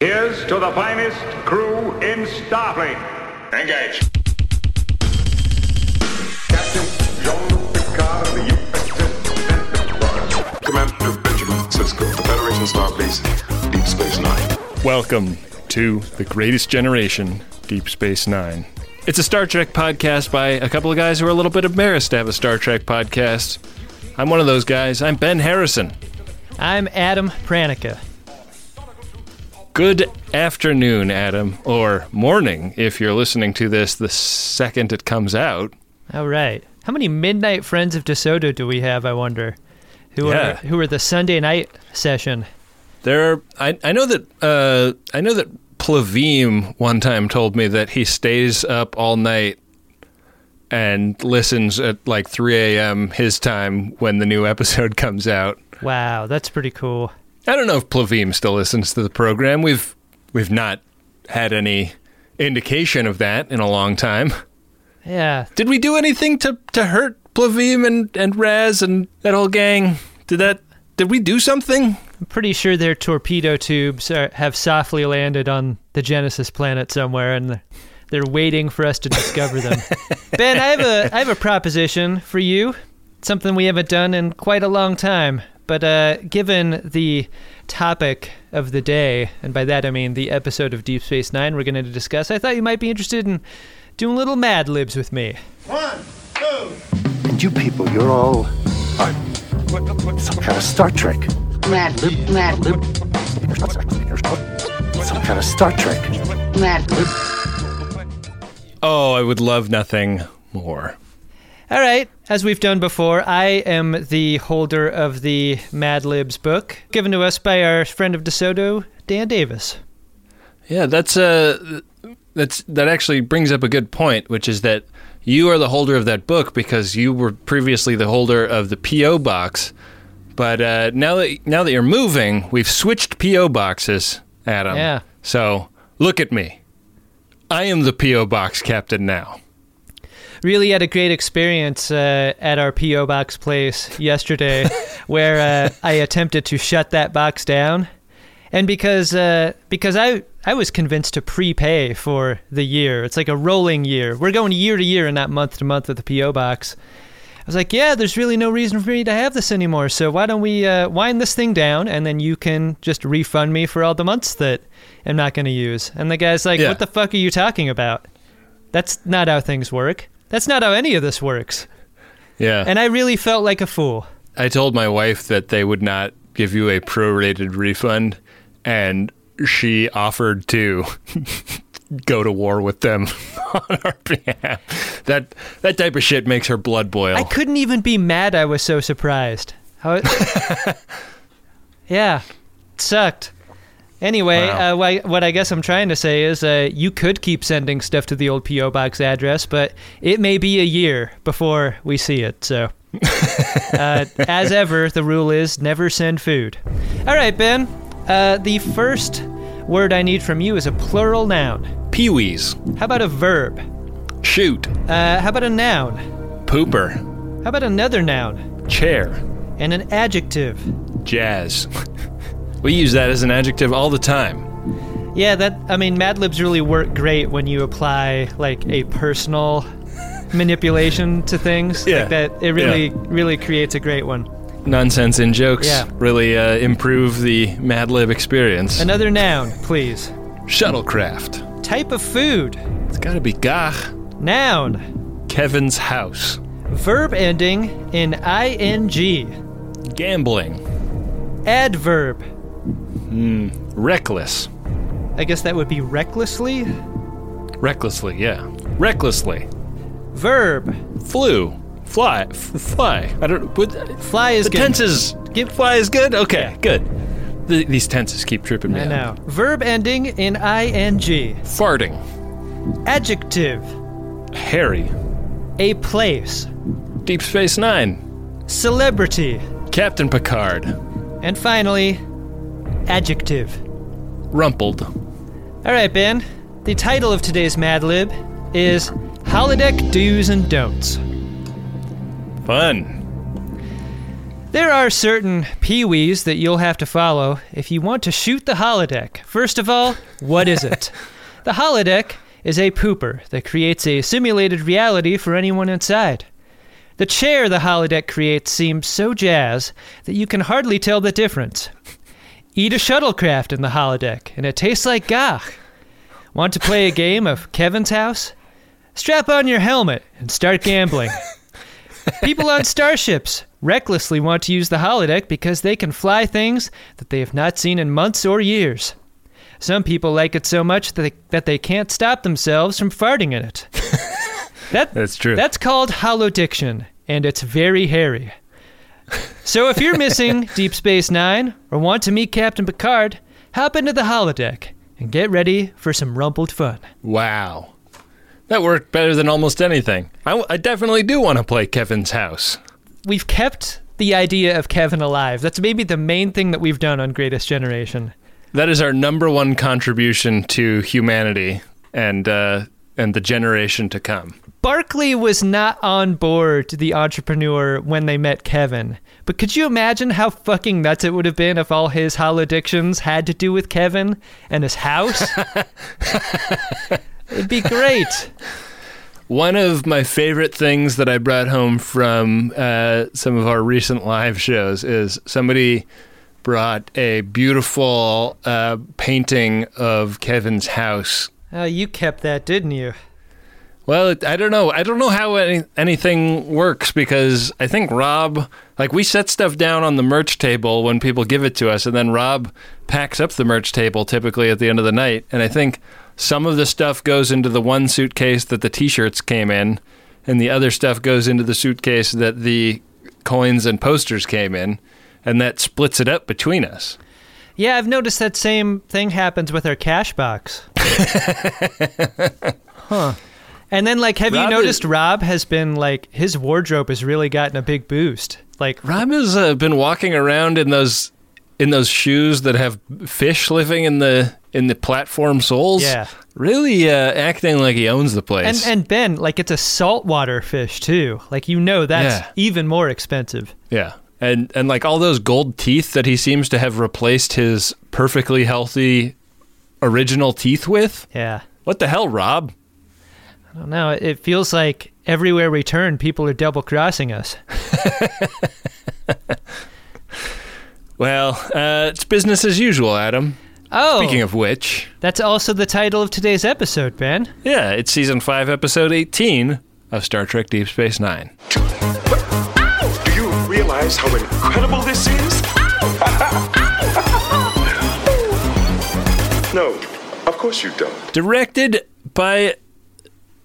Here's to the finest crew in Starfleet. Engage. Captain Jean-Luc Picard of the USS Enterprise. Commander Benjamin Sisko, the Federation Star Base, Deep Space Nine. Welcome to The Greatest Generation, Deep Space Nine. It's a Star Trek podcast by a couple of guys who are a little bit embarrassed to have a Star Trek podcast. I'm one of those guys. I'm Ben Harrison. I'm Adam Pranica. Good afternoon, Adam, or morning if you're listening to this the second it comes out. All right. How many midnight friends of DeSoto do we have? I wonder. Who Yeah. are who are the Sunday night session? There, are, I, I know that uh, I know that Plavim one time told me that he stays up all night and listens at like 3 a.m. his time when the new episode comes out. Wow, that's pretty cool. I don't know if Plavim still listens to the program. We've we've not had any indication of that in a long time. Yeah. Did we do anything to, to hurt Plavim and, and Raz and that whole gang? Did that did we do something? I'm pretty sure their torpedo tubes are, have softly landed on the Genesis planet somewhere and they're, they're waiting for us to discover them. ben, I have a I have a proposition for you. Something we haven't done in quite a long time. But uh, given the topic of the day, and by that I mean the episode of Deep Space Nine we're going to discuss, I thought you might be interested in doing little Mad Libs with me. One, two. And you people, you're all some kind of Star Trek. Mad Lib, Mad Lib, Some kind of Star Trek. Mad Lib. Oh, I would love nothing more. All right, as we've done before, I am the holder of the Mad Libs book, given to us by our friend of DeSoto, Dan Davis. Yeah, that's uh that's that actually brings up a good point, which is that you are the holder of that book because you were previously the holder of the PO box. But uh, now that now that you're moving, we've switched PO boxes, Adam. Yeah. So look at me. I am the PO box captain now. Really had a great experience uh, at our P.O. Box place yesterday where uh, I attempted to shut that box down. And because uh, because I I was convinced to prepay for the year. It's like a rolling year. We're going year to year and not month to month with the PO box. I was like, yeah, there's really no reason for me to have this anymore. So why don't we uh, wind this thing down and then you can just refund me for all the months that I'm not going to use. And the guy's like, Yeah. what the fuck are you talking about? That's not how things work. That's not how any of this works. Yeah. And I really felt like a fool. I told my wife that they would not give you a prorated refund, and she offered to go to war with them on our behalf. That that type of shit makes her blood boil. I couldn't even be mad. I was so surprised. How? yeah, it sucked. Anyway, Wow. uh, what I guess I'm trying to say is uh, you could keep sending stuff to the old PO box address, but it may be a year before we see it. So, uh, as ever, the rule is never send food. All right, Ben. Uh, the first word I need from you is a plural noun. Peewees, How about a verb? shoot, Uh, how about a noun? pooper, How about another noun? chair, And an adjective? jazz. we use that as an adjective all the time. Yeah, that I mean, Mad Libs really work great when you apply like a personal manipulation to things. Yeah. Like that it really really creates a great one. Nonsense in jokes Yeah. really uh, improve the Mad Lib experience. Another noun, please. Shuttlecraft. Type of food. It's got to be Gagh. Noun. Kevin's house. Verb ending in ing. Gambling. Adverb. Hmm, reckless. I guess that would be recklessly. Recklessly, yeah. Recklessly. Verb. Flew. Fly. F- fly. I don't. What, Fly is the good. tenses. Give- fly is good. Okay, good. The, these tenses keep tripping me I up. know. Verb ending in ing. Farting. Adjective. Harry. A place. Deep Space Nine. Celebrity. Captain Picard. And finally, adjective. Rumpled. All right, Ben. The title of today's Mad Lib is Holodeck Do's and Don'ts. Fun. There are certain peewees that you'll have to follow if you want to shoot the holodeck. First of all, what is it? the holodeck is a pooper that creates a simulated reality for anyone inside. The chair the holodeck creates seems so jazz that you can hardly tell the difference. Eat a shuttlecraft in the holodeck, and it tastes like gagh. Want to play a game of Kevin's House? Strap on your helmet and start gambling. People on starships recklessly want to use the holodeck because they can fly things that they have not seen in months or years. Some people like it so much that they, that they can't stop themselves from farting in it. That, That's true. That's called holodiction, and it's very hairy. So if you're missing Deep Space Nine or want to meet Captain Picard, hop into the holodeck and get ready for some rumpled fun. Wow. That worked better than almost anything. I, I definitely do want to play Kevin's house. We've kept the idea of Kevin alive. That's maybe the main thing that we've done on Greatest Generation. That is our number one contribution to humanity and uh, and the generation to come. Barclay was not on board the entrepreneur when they met Kevin. But could you imagine how fucking nuts it would have been if all his holodictions had to do with Kevin and his house? It'd be great. One of my favorite things that I brought home from uh, some of our recent live shows is somebody brought a beautiful uh, painting of Kevin's house. Oh, you kept that, didn't you? Well, it, I don't know. I don't know how any, anything works because I think Rob, like, we set stuff down on the merch table when people give it to us, and then Rob packs up the merch table typically at the end of the night. And I think some of the stuff goes into the one suitcase that the t shirts came in, and the other stuff goes into the suitcase that the coins and posters came in, and that splits it up between us. Yeah, I've noticed that same thing happens with our cash box. huh. And then, like, have you noticed is- Rob has been, like, his wardrobe has really gotten a big boost? Like, Rob has uh, been walking around in those in those shoes that have fish living in the in the platform soles. Yeah. really uh, acting like he owns the and, place. and Ben, like, it's a saltwater fish, too. Like, you know that's Yeah. even more expensive. yeah, and and like all those gold teeth that he seems to have replaced his perfectly healthy original teeth with. Yeah. What the hell, Rob? I don't know. It feels like everywhere we turn, people are double crossing us. Well, uh, it's business as usual, Adam. Oh, Speaking of which, that's also the title of today's episode, Ben. yeah, it's season five, episode eighteen of Star Trek: Deep Space Nine. Do you realize how incredible this is? No, of course you don't. Directed by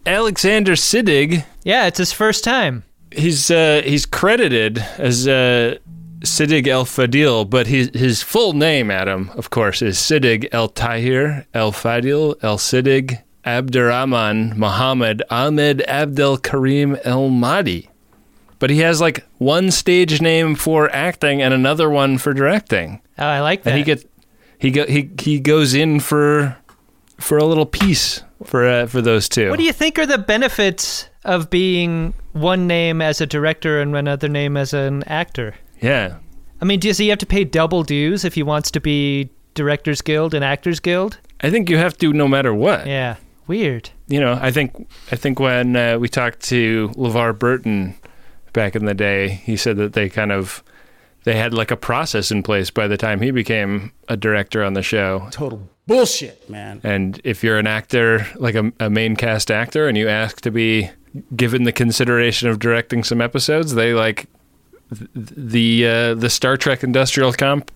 Alexander Siddig. Yeah, it's his first time. He's uh, he's credited as uh, Siddig El Fadil, but his his full name, Adam, of course, is Siddig El Tahir El Fadil El Siddig Abdurrahman Muhammad Ahmed Abdel Karim El Mahdi. But he has like one stage name for acting and another one for directing, Oh, I like that. and he gets he go he he goes in for for a little piece for uh, for those two. what do you think are the benefits of being one name as a director and another name as an actor? yeah. I mean, does he have to pay double dues if he wants to be Directors Guild and Actors Guild? I think you have to no matter what. Yeah, weird. you know, I think I think when uh, we talked to LeVar Burton back in the day, he said that they kind of they had like a process in place by the time he became a director on the show. Total bullshit, man. And if you're an actor, like a, a main cast actor, and you ask to be given the consideration of directing some episodes, they like th- the uh, the Star Trek industrial comp-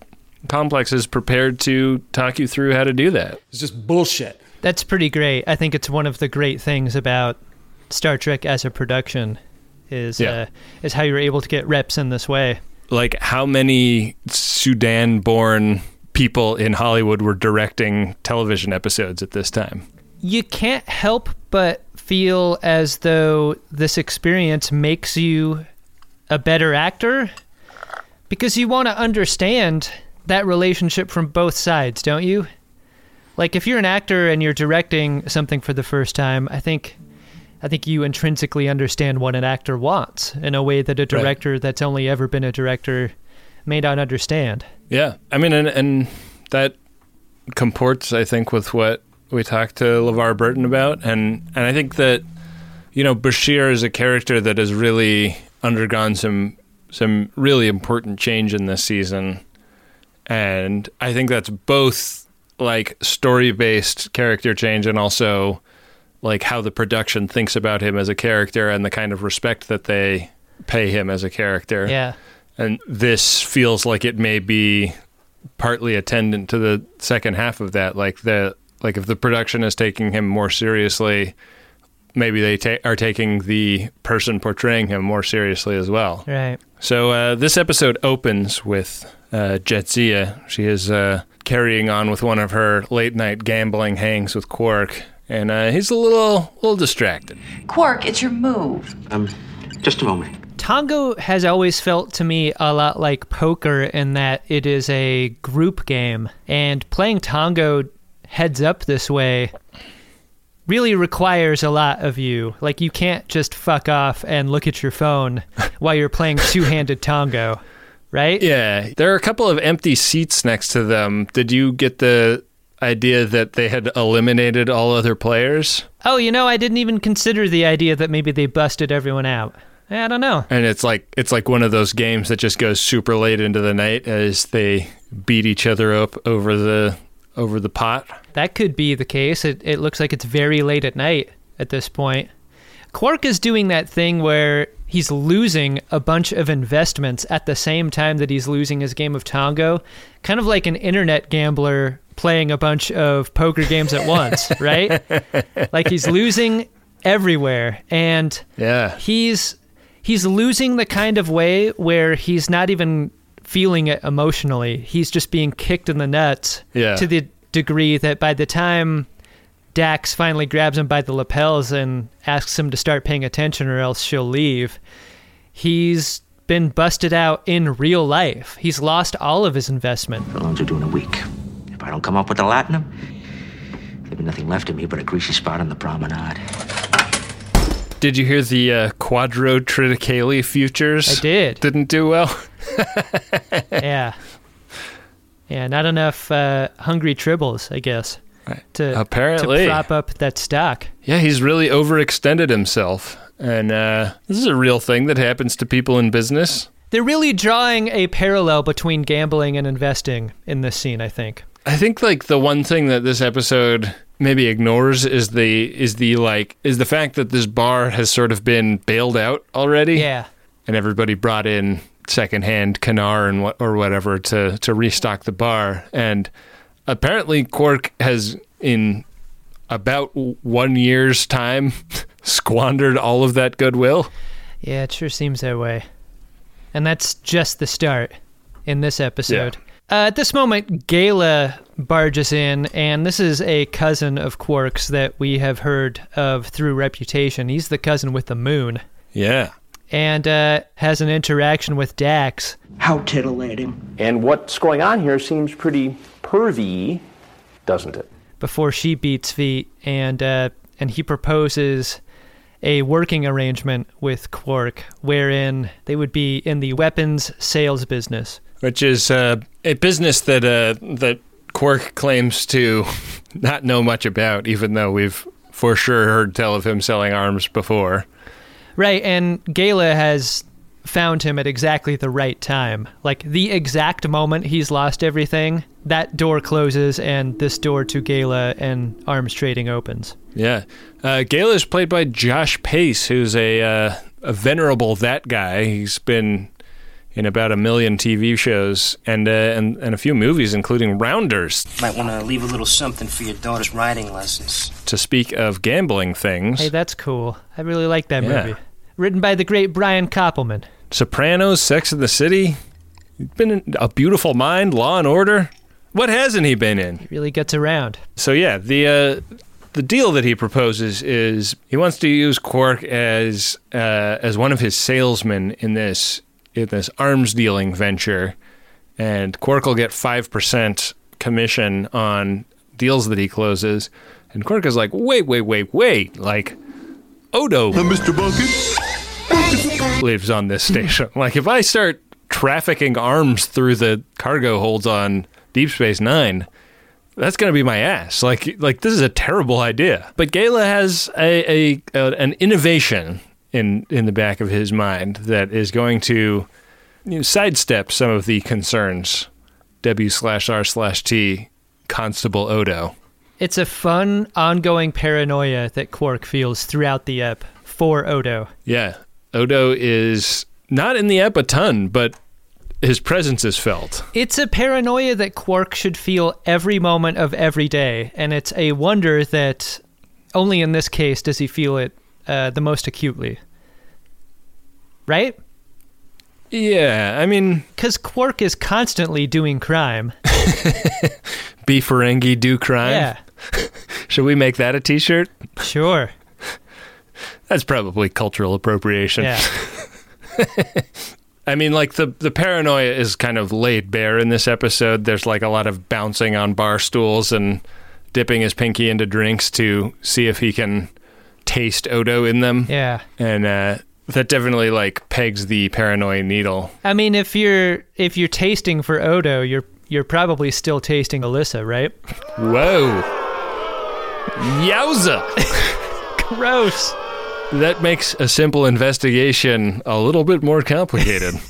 complex is prepared to talk you through how to do that. It's just bullshit. That's pretty great. I think it's one of the great things about Star Trek as a production is Yeah. uh, is how you're able to get reps in this way. like how many Sudan born people in Hollywood were directing television episodes at this time. You can't help but feel as though this experience makes you a better actor because you want to understand that relationship from both sides, don't you? Like if you're an actor and you're directing something for the first time, I think I think you intrinsically understand what an actor wants in a way that a director that's only ever been a director may not understand. Yeah, I mean, and, and that comports, I think, with what we talked to LeVar Burton about, and and I think that you know Bashir is a character that has really undergone some some really important change in this season, and I think that's both like story based character change and also like how the production thinks about him as a character and the kind of respect that they pay him as a character. Yeah. And this feels like it may be partly attendant to the second half of that. Like the like if the production is taking him more seriously, maybe they ta- are taking the person portraying him more seriously as well. Right. So uh, this episode opens with uh, Jadzia. She is uh, carrying on with one of her late night gambling hangs with Quark, and uh, he's a little little distracted. Quark, it's your move. Um, just a moment. Tongo has always felt to me a lot like poker in that it is a group game, and playing Tongo heads up this way really requires a lot of you. Like, you can't just fuck off and look at your phone while you're playing two handed Tongo, right? Yeah, there are a couple of empty seats next to them. Did you get the idea that they had eliminated all other players? Oh, you know, I didn't even consider the idea that maybe they busted everyone out. I don't know. And it's like it's like one of those games that just goes super late into the night as they beat each other up over the over the pot. That could be the case. It, it looks like it's very late at night at this point. Quark is doing that thing where he's losing a bunch of investments at the same time that he's losing his game of Tongo, kind of like an internet gambler playing a bunch of poker games at once, right? Like he's losing everywhere and Yeah. he's he's losing the kind of way where he's not even feeling it emotionally. He's just being kicked in the nuts Yeah. to the degree that by the time Dax finally grabs him by the lapels and asks him to start paying attention or else she'll leave, he's been busted out in real life. He's lost all of his investment. The loans are due in a week. If I don't come up with the latinum, there'll be nothing left of me but a greasy spot on the promenade. Did you hear the uh, Quadro Triticale futures? I did. Didn't do well. yeah. Yeah, not enough uh, hungry tribbles, I guess, to, Apparently. to prop up that stock. Yeah, he's really overextended himself. And uh, this is a real thing that happens to people in business. They're really drawing a parallel between gambling and investing in this scene, I think. I think like the one thing that this episode maybe ignores is the is the like is the fact that this bar has sort of been bailed out already. Yeah. And everybody brought in secondhand kanar and what or whatever to to restock the bar. And apparently Quark has in about one year's time squandered all of that goodwill. Yeah, it sure seems that way. And that's just the start in this episode. Uh, at this moment, Gaila barges in, and this is a cousin of Quark's that we have heard of through reputation. He's the cousin with the moon, Yeah. and uh, has an interaction with Dax. How titillating. And what's going on here seems pretty pervy, doesn't it? before she beats feet, and uh, and he proposes a working arrangement with Quark, wherein they would be in the weapons sales business. Which is uh, a business that uh, that Quark claims to not know much about, even though we've for sure heard tell of him selling arms before. Right, and Gaila has found him at exactly the right time. Like the exact moment he's lost everything, that door closes and this door to Gaila and arms trading opens. Yeah, uh, Gaila is played by Josh Pais, who's a uh, a venerable that guy. He's been in about a million TV shows and uh, and and a few movies, including Rounders. Might want to leave a little something for your daughter's riding lessons. To speak of gambling things, Hey, that's cool. I really like that Yeah. movie. Written by the great Brian Koppelman. Sopranos, Sex in the City. He's been in A Beautiful Mind, Law and Order. What hasn't he been in? He really gets around. So yeah, the uh, the deal that he proposes is he wants to use Quark as uh, as one of his salesmen in this in this arms dealing venture, and Quark will get five percent commission on deals that he closes. And Quark is like, wait, wait, wait, wait, like Odo, Mr. Bucket. lives on this station. like if I start trafficking arms through the cargo holds on Deep Space Nine, that's going to be my ass. Like, like this is a terrible idea. But Gaila has a, a, a an innovation in in the back of his mind that is going to you know, sidestep some of the concerns. W slash R slash T Constable Odo. It's a fun, ongoing paranoia that Quark feels throughout the ep for Odo. Yeah, Odo is not in the ep a ton, but his presence is felt. It's a paranoia that Quark should feel every moment of every day, and it's a wonder that only in this case does he feel it uh, the most acutely. Right? Yeah, I mean, Because Quark is constantly doing crime. be Ferengi, do crime. Yeah, Should we make that a T-shirt? sure. That's probably cultural appropriation. Yeah. I mean, like the the paranoia is kind of laid bare in this episode. There's like a lot of bouncing on bar stools and dipping his pinky into drinks to see if he can taste Odo in them. Yeah. And uh, that definitely like pegs the paranoia needle. I mean, if you're if you're tasting for Odo, you're you're probably still tasting Alyssa, right? Whoa. Yowza. Gross. That makes a simple investigation a little bit more complicated.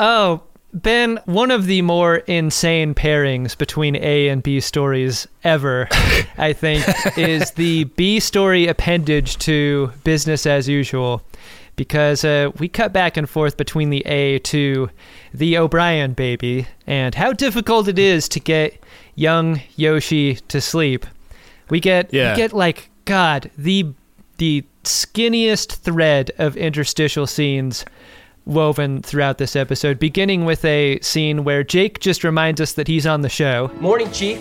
Oh, Ben, one of the more insane pairings between A and B stories ever, I think, is the B story appendage to Business as Usual. Because uh, we cut back and forth between the A to the O'Brien baby and how difficult it is to get young Yoshi to sleep. We get Yeah. we get like God the the skinniest thread of interstitial scenes woven throughout this episode, beginning with a scene where Jake just reminds us that he's on the show. Morning, Chief.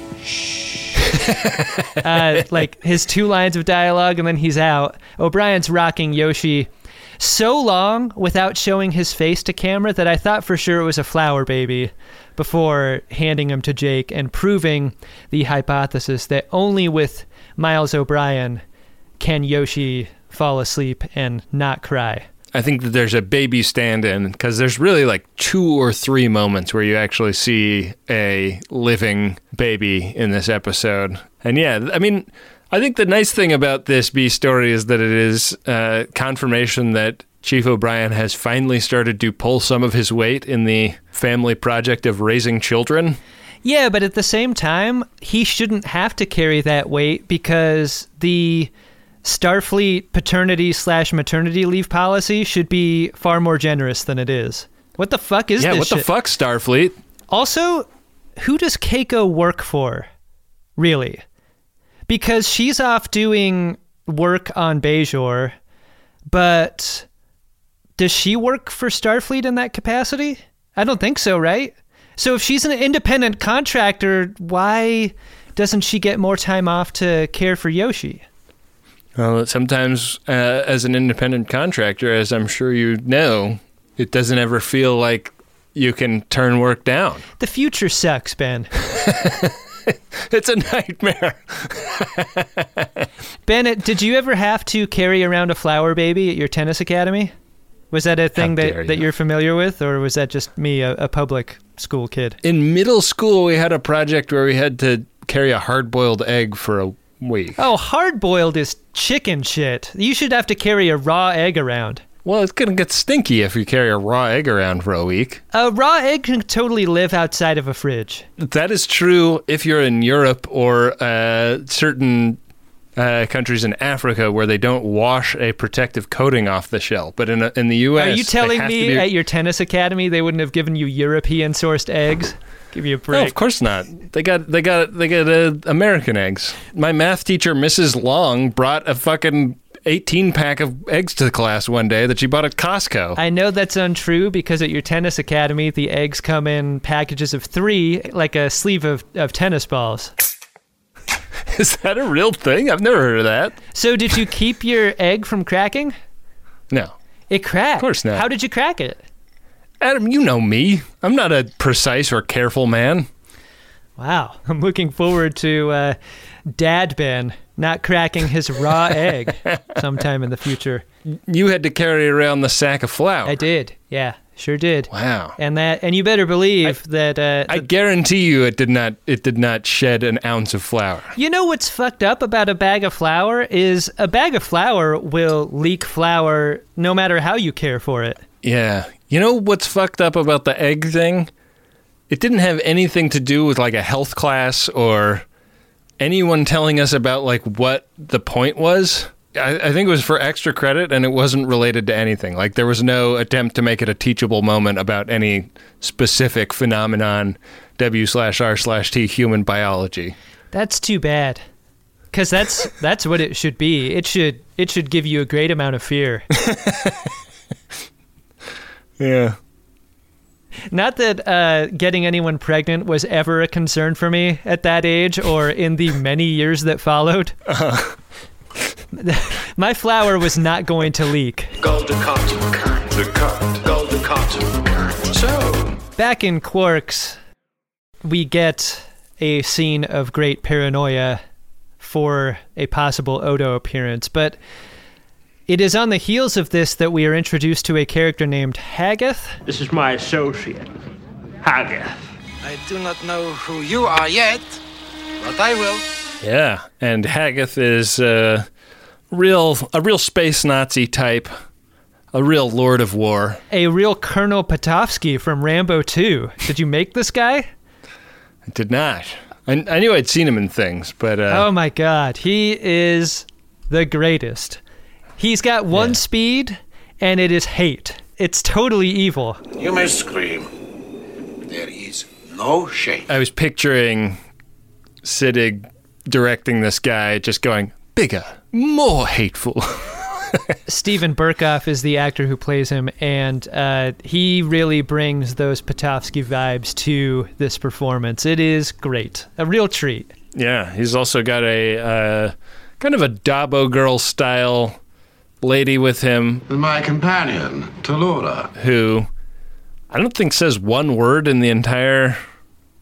Uh, like his two lines of dialogue, and then he's out. O'Brien's rocking Yoshi so long without showing his face to camera that I thought for sure it was a flower baby before handing him to Jake and proving the hypothesis that only with Miles O'Brien can Yoshi fall asleep and not cry. I think that there's a baby stand in because there's really like two or three moments where you actually see a living baby in this episode. And yeah, I mean, I think the nice thing about this B story is that it is uh, confirmation that Chief O'Brien has finally started to pull some of his weight in the family project of raising children. Yeah, but at the same time, he shouldn't have to carry that weight because the Starfleet paternity slash maternity leave policy should be far more generous than it is. What the fuck is yeah, this? what the fuck, Starfleet? Also, who does Keiko work for? Really? Because she's off doing work on Bajor, but does she work for Starfleet in that capacity? I don't think so, right? So if she's an independent contractor, why doesn't she get more time off to care for Yoshi? Well, sometimes uh, as an independent contractor, as I'm sure you know, it doesn't ever feel like you can turn work down. The future sucks, Ben. It's a nightmare. Bennett, did you ever have to carry around a flower baby at your tennis academy? Was that a thing that, that you. you're familiar with, or was that just me, a, a public school kid? In middle school, we had a project where we had to carry a hard boiled egg for a week. Oh, hard boiled is chicken shit. You should have to carry a raw egg around. Well, it's going to get stinky if you carry a raw egg around for a week. A raw egg can totally live outside of a fridge. That is true if you're in Europe or uh, certain uh, countries in Africa where they don't wash a protective coating off the shell. But in, a, in the U.S., Are you telling me be- at your tennis academy they wouldn't have given you European sourced eggs? Give you a No, of course not. They got they got they got uh, American eggs. My math teacher, Mrs. Long, brought a fucking eighteen pack of eggs to class one day that she bought at Costco. I know that's untrue because at your tennis academy, the eggs come in packages of three, like a sleeve of, of tennis balls. Is that a real thing? I've never heard of that. So, did you keep your egg from cracking? No, It cracked. Of course not. How did you crack it? Adam, you know me. I'm not a precise or careful man. Wow. I'm looking forward to uh, Dad Ben not cracking his raw egg sometime in the future. you had to carry around the sack of flour. I did. Yeah, sure did. Wow. And that, and you better believe that. Uh, I guarantee you, it did not. It did not shed an ounce of flour. You know what's fucked up about a bag of flour is a bag of flour will leak flour no matter how you care for it. Yeah. You know what's fucked up about the egg thing? It didn't have anything to do with like a health class or anyone telling us about like what the point was. I, I think it was for extra credit and it wasn't related to anything. Like there was no attempt to make it a teachable moment about any specific phenomenon, W slash R slash T human biology. That's too bad. Cause that's that's what it should be. It should it should give you a great amount of fear. Yeah. Not that uh, getting anyone pregnant was ever a concern for me at that age or in the many years that followed. My flour was not going to leak. Golden cotton. The cut. Golden cotton. So, Back in Quarks, we get a scene of great paranoia for a possible Odo appearance, but it is on the heels of this that we are introduced to a character named Hagath. This is my associate, Hagath. I do not know who you are yet, but I will. Yeah, and Hagath is uh, real a real space Nazi type, a real Lord of War. A real Colonel Podovsky from Rambo 2. Did you make this guy? I did not. I, I knew I'd seen him in things, but uh, Oh my god, he is the greatest. He's got one Yeah. speed, and it is hate. It's totally evil. You may scream. There is no shame. I was picturing Siddig directing this guy, just going bigger, more hateful. Steven Berkoff is the actor who plays him, and uh, he really brings those Podovsky vibes to this performance. It is great, a real treat. yeah, he's also got a uh, kind of a Dabo girl style lady with him My companion, Talura. who I don't think says one word in the entire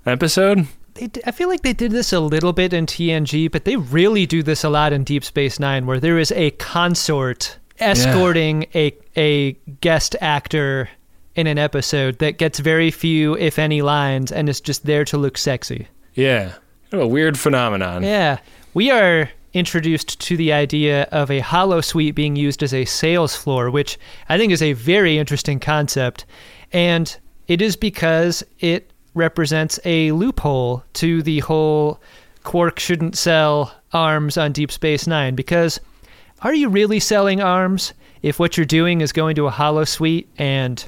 episode. They, d- I feel like they did this a little bit in TNG, but they really do this a lot in Deep Space Nine, where there is a consort escorting a a guest actor in an episode that gets very few, if any, lines, and is just there to look sexy. Yeah, kind of a weird phenomenon. Yeah, we are introduced to the idea of a holosuite being used as a sales floor, which I think is a very interesting concept, and it is because it represents a loophole to the whole Quark shouldn't sell arms on Deep Space Nine. Because are you really selling arms if what you're doing is going to a holosuite and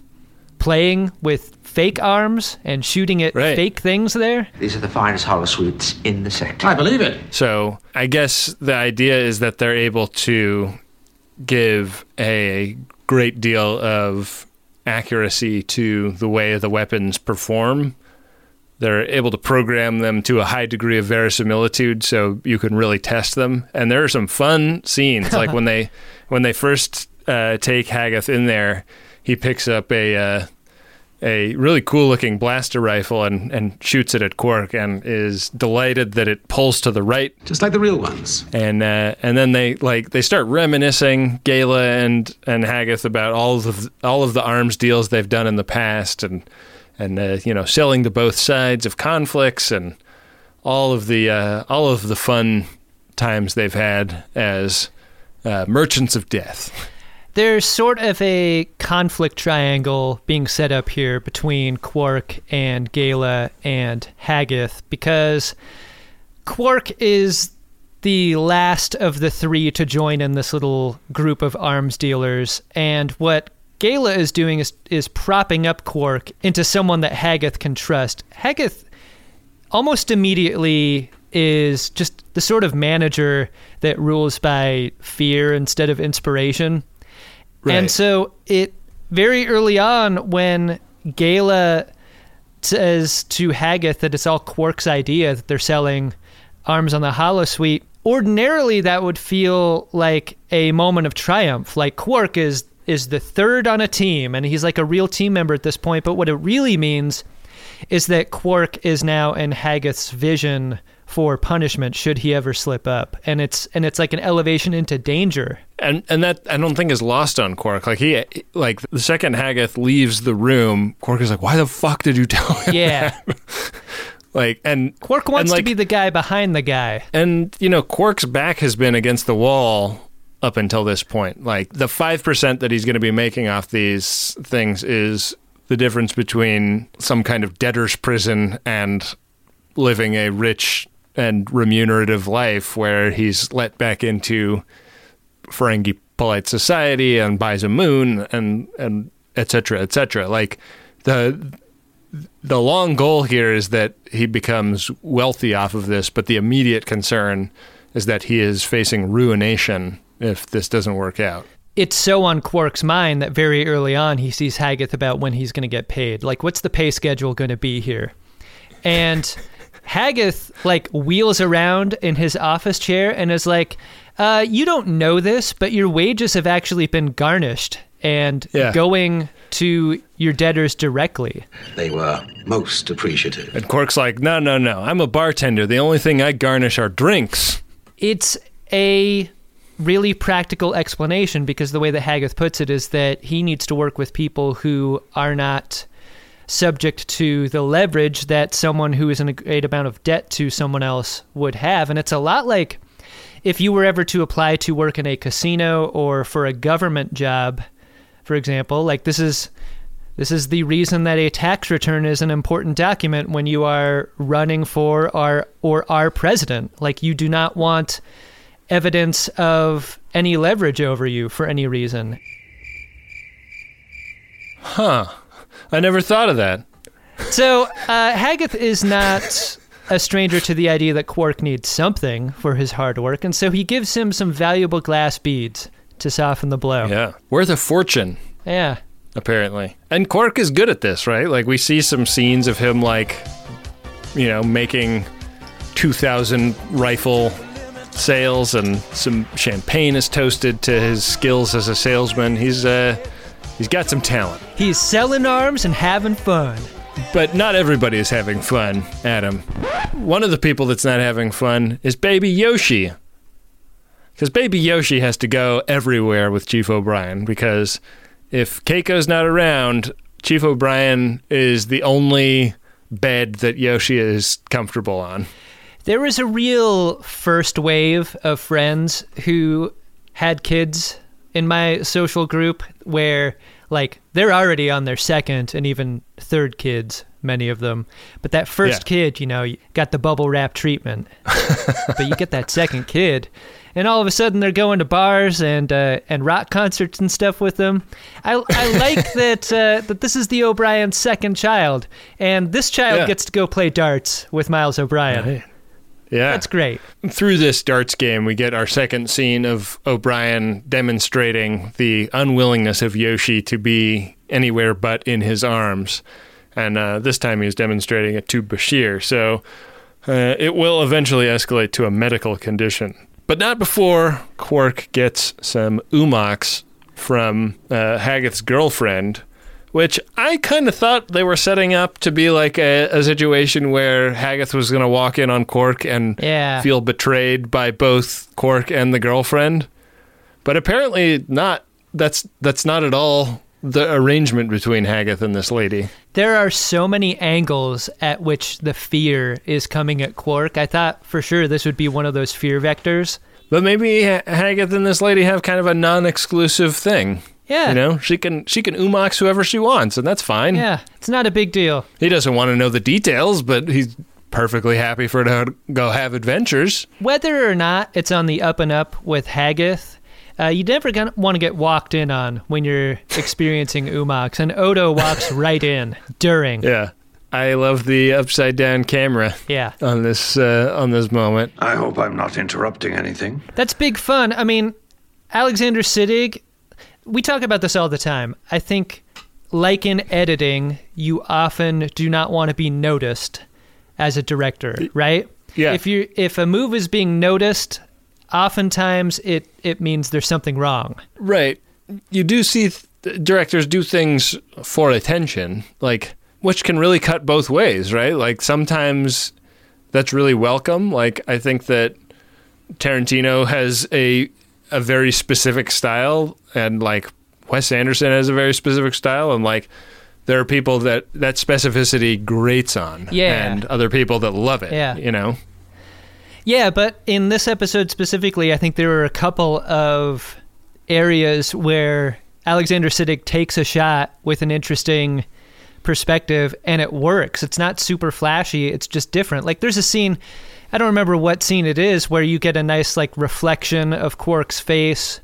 playing with fake arms and shooting at Right. fake things there? These are the finest holosuites in the sector. I believe it. So I guess the idea is that they're able to give a great deal of accuracy to the way the weapons perform. They're able to program them to a high degree of verisimilitude, so you can really test them. And there are some fun scenes, like when they when they first uh, take Hagath in there, he picks up a uh, a really cool looking blaster rifle and, and shoots it at Quark and is delighted that it pulls to the right Just like the real ones. and uh, and then they like they start reminiscing Gaila and and Hagath about all of the, all of the arms deals they've done in the past and and uh, you know selling to both sides of conflicts and all of the uh, all of the fun times they've had as uh, merchants of death. There's sort of a conflict triangle being set up here between Quark and Gaila and Hagath because Quark is the last of the three to join in this little group of arms dealers, and what Gaila is doing is is propping up Quark into someone that Hagath can trust. Hagath almost immediately is just the sort of manager that rules by fear instead of inspiration. And so it very early on when Gaila says to Hagath that it's all Quark's idea that they're selling arms on the holosuite, ordinarily that would feel like a moment of triumph. Like Quark is is the third on a team and he's like a real team member at this point, but what it really means is that Quark is now in Hagath's vision for punishment should he ever slip up. And it's and it's like an elevation into danger. And and that I don't think is lost on Quark. Like he like the second Hagath leaves the room, Quark is like, "Why the fuck did you tell him?" Yeah. like and Quark wants and, to be the guy behind the guy. And you know, Quark's back has been against the wall up until this point. Like the five percent that he's going to be making off these things is the difference between some kind of debtor's prison and living a rich and remunerative life where he's let back into Ferengi polite society and buys a moon and and et cetera, et cetera. Like the the long goal here is that he becomes wealthy off of this, but the immediate concern is that he is facing ruination if this doesn't work out. It's so on Quark's mind that very early on he sees Hagath about when he's going to get paid. Like, what's the pay schedule going to be here? And Hagath like wheels around in his office chair and is like, uh, "You don't know this, but your wages have actually been garnished and Yeah. going to your debtors directly." They were most appreciative. And Quark's like, no, no, no. I'm a bartender. The only thing I garnish are drinks. It's a really practical explanation because the way that Hagath puts it is that he needs to work with people who are not subject to the leverage that someone who is in a great amount of debt to someone else would have. And it's a lot like if you were ever to apply to work in a casino or for a government job, for example, like this is this is the reason that a tax return is an important document when you are running for our or our president. Like you do not want evidence of any leverage over you for any reason. Huh. I never thought of that. So uh, Hagath is not a stranger to the idea that Quark needs something for his hard work, and so he gives him some valuable glass beads to soften the blow. Yeah. Worth a fortune, Yeah. apparently. And Quark is good at this, right? Like, we see some scenes of him, like, you know, making 2,000 rifle sales, and some champagne is toasted to his skills as a salesman. He's, uh, he's got some talent. He's selling arms and having fun. But not everybody is having fun, Adam. One of the people that's not having fun is Baby Yoshi. Because Baby Yoshi has to go everywhere with Chief O'Brien. Because if Keiko's not around, Chief O'Brien is the only bed that Yoshi is comfortable on. There was a real first wave of friends who had kids in my social group where, like, they're already on their second and even third kids, many of them. But that first Yeah. kid, you know, you got the bubble wrap treatment. but you get that second kid. And all of a sudden, they're going to bars and uh, and rock concerts and stuff with them. I, I like that uh, that this is the O'Brien's second child, and this child Yeah. gets to go play darts with Miles O'Brien. Yeah. That's great. Through this darts game, we get our second scene of O'Brien demonstrating the unwillingness of Yoshi to be anywhere but in his arms. And uh, this time he was demonstrating it to Bashir. So uh, it will eventually escalate to a medical condition. But not before Quark gets some oo-mox from uh, Hagath's girlfriend, which I kind of thought they were setting up to be like a, a situation where Hagath was going to walk in on Quark and Yeah. feel betrayed by both Quark and the girlfriend. But apparently not. That's that's not at all the arrangement between Hagath and this lady. There are so many angles at which the fear is coming at Quark. I thought for sure this would be one of those fear vectors. But maybe Ha- Hagath and this lady have kind of a non-exclusive thing. Yeah. You know, she can she can oo-mox whoever she wants, and that's fine. Yeah, it's not a big deal. He doesn't want to know the details, but he's perfectly happy for her to go have adventures. Whether or not it's on the up and up with Hagath, uh, you never gonna want to get walked in on when you're experiencing oo-mox, and Odo walks right in during. Yeah. I love the upside down camera Yeah. on this uh, on this moment. I hope I'm not interrupting anything. That's big fun. I mean, Alexander Siddig, we talk about this all the time. I think, like in editing, you often do not want to be noticed as a director, right? Yeah. If you if a move is being noticed, oftentimes it it means there's something wrong. Right. You do see th- directors do things for attention, like which can really cut both ways, right? Like sometimes that's really welcome. Like I think that Tarantino has a a very specific style, and like Wes Anderson has a very specific style, and like there are people that that specificity grates on, Yeah. and other people that love it. Yeah. you know. Yeah, but in this episode specifically, I think there were a couple of areas where Alexander Siddig takes a shot with an interesting perspective and it works. It's not super flashy, it's just different. Like there's a scene, I don't remember what scene it is, where you get a nice like reflection of Quark's face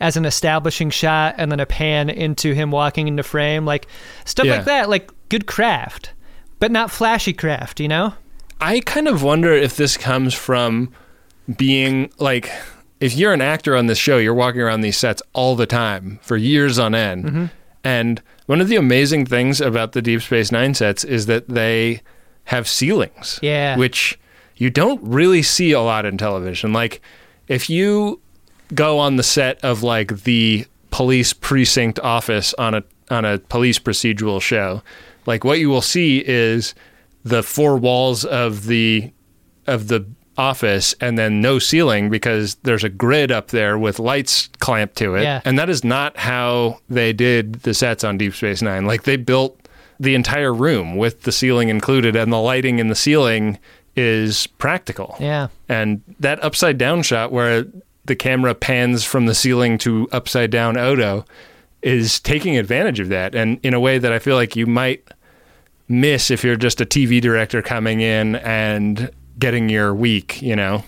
as an establishing shot and then a pan into him walking into frame. Like stuff Yeah. like that, like good craft, but not flashy craft, you know? I kind of wonder if this comes from being like if you're an actor on this show, you're walking around these sets all the time for years on end. Mm-hmm. And one of the amazing things about the Deep Space Nine sets is that they have ceilings. Yeah. Which you don't really see a lot in television. Like if you go on the set of like the police precinct office on a on a police procedural show, like what you will see is the four walls of the of the office and then no ceiling because there's a grid up there with lights clamped to it. Yeah. And that is not how they did the sets on Deep Space 9. Like they built the entire room with the ceiling included and the lighting in the ceiling is practical. Yeah. And that upside down shot where the camera pans from the ceiling to upside down Odo is taking advantage of that and in a way that I feel like you might miss if you're just a TV director coming in and getting your week, you know.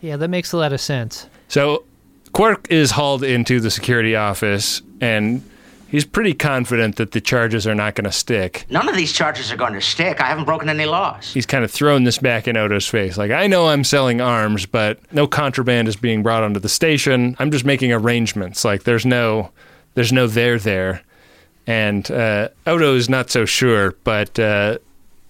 Yeah, that makes a lot of sense. So Quark is hauled into the security office and he's pretty confident that the charges are not going to stick. None of these charges are going to stick. I haven't broken any laws. He's kind of thrown this back in Odo's face. Like, I know I'm selling arms, but no contraband is being brought onto the station. I'm just making arrangements. Like, there's no, there's no there there. And uh, Odo is not so sure, but uh,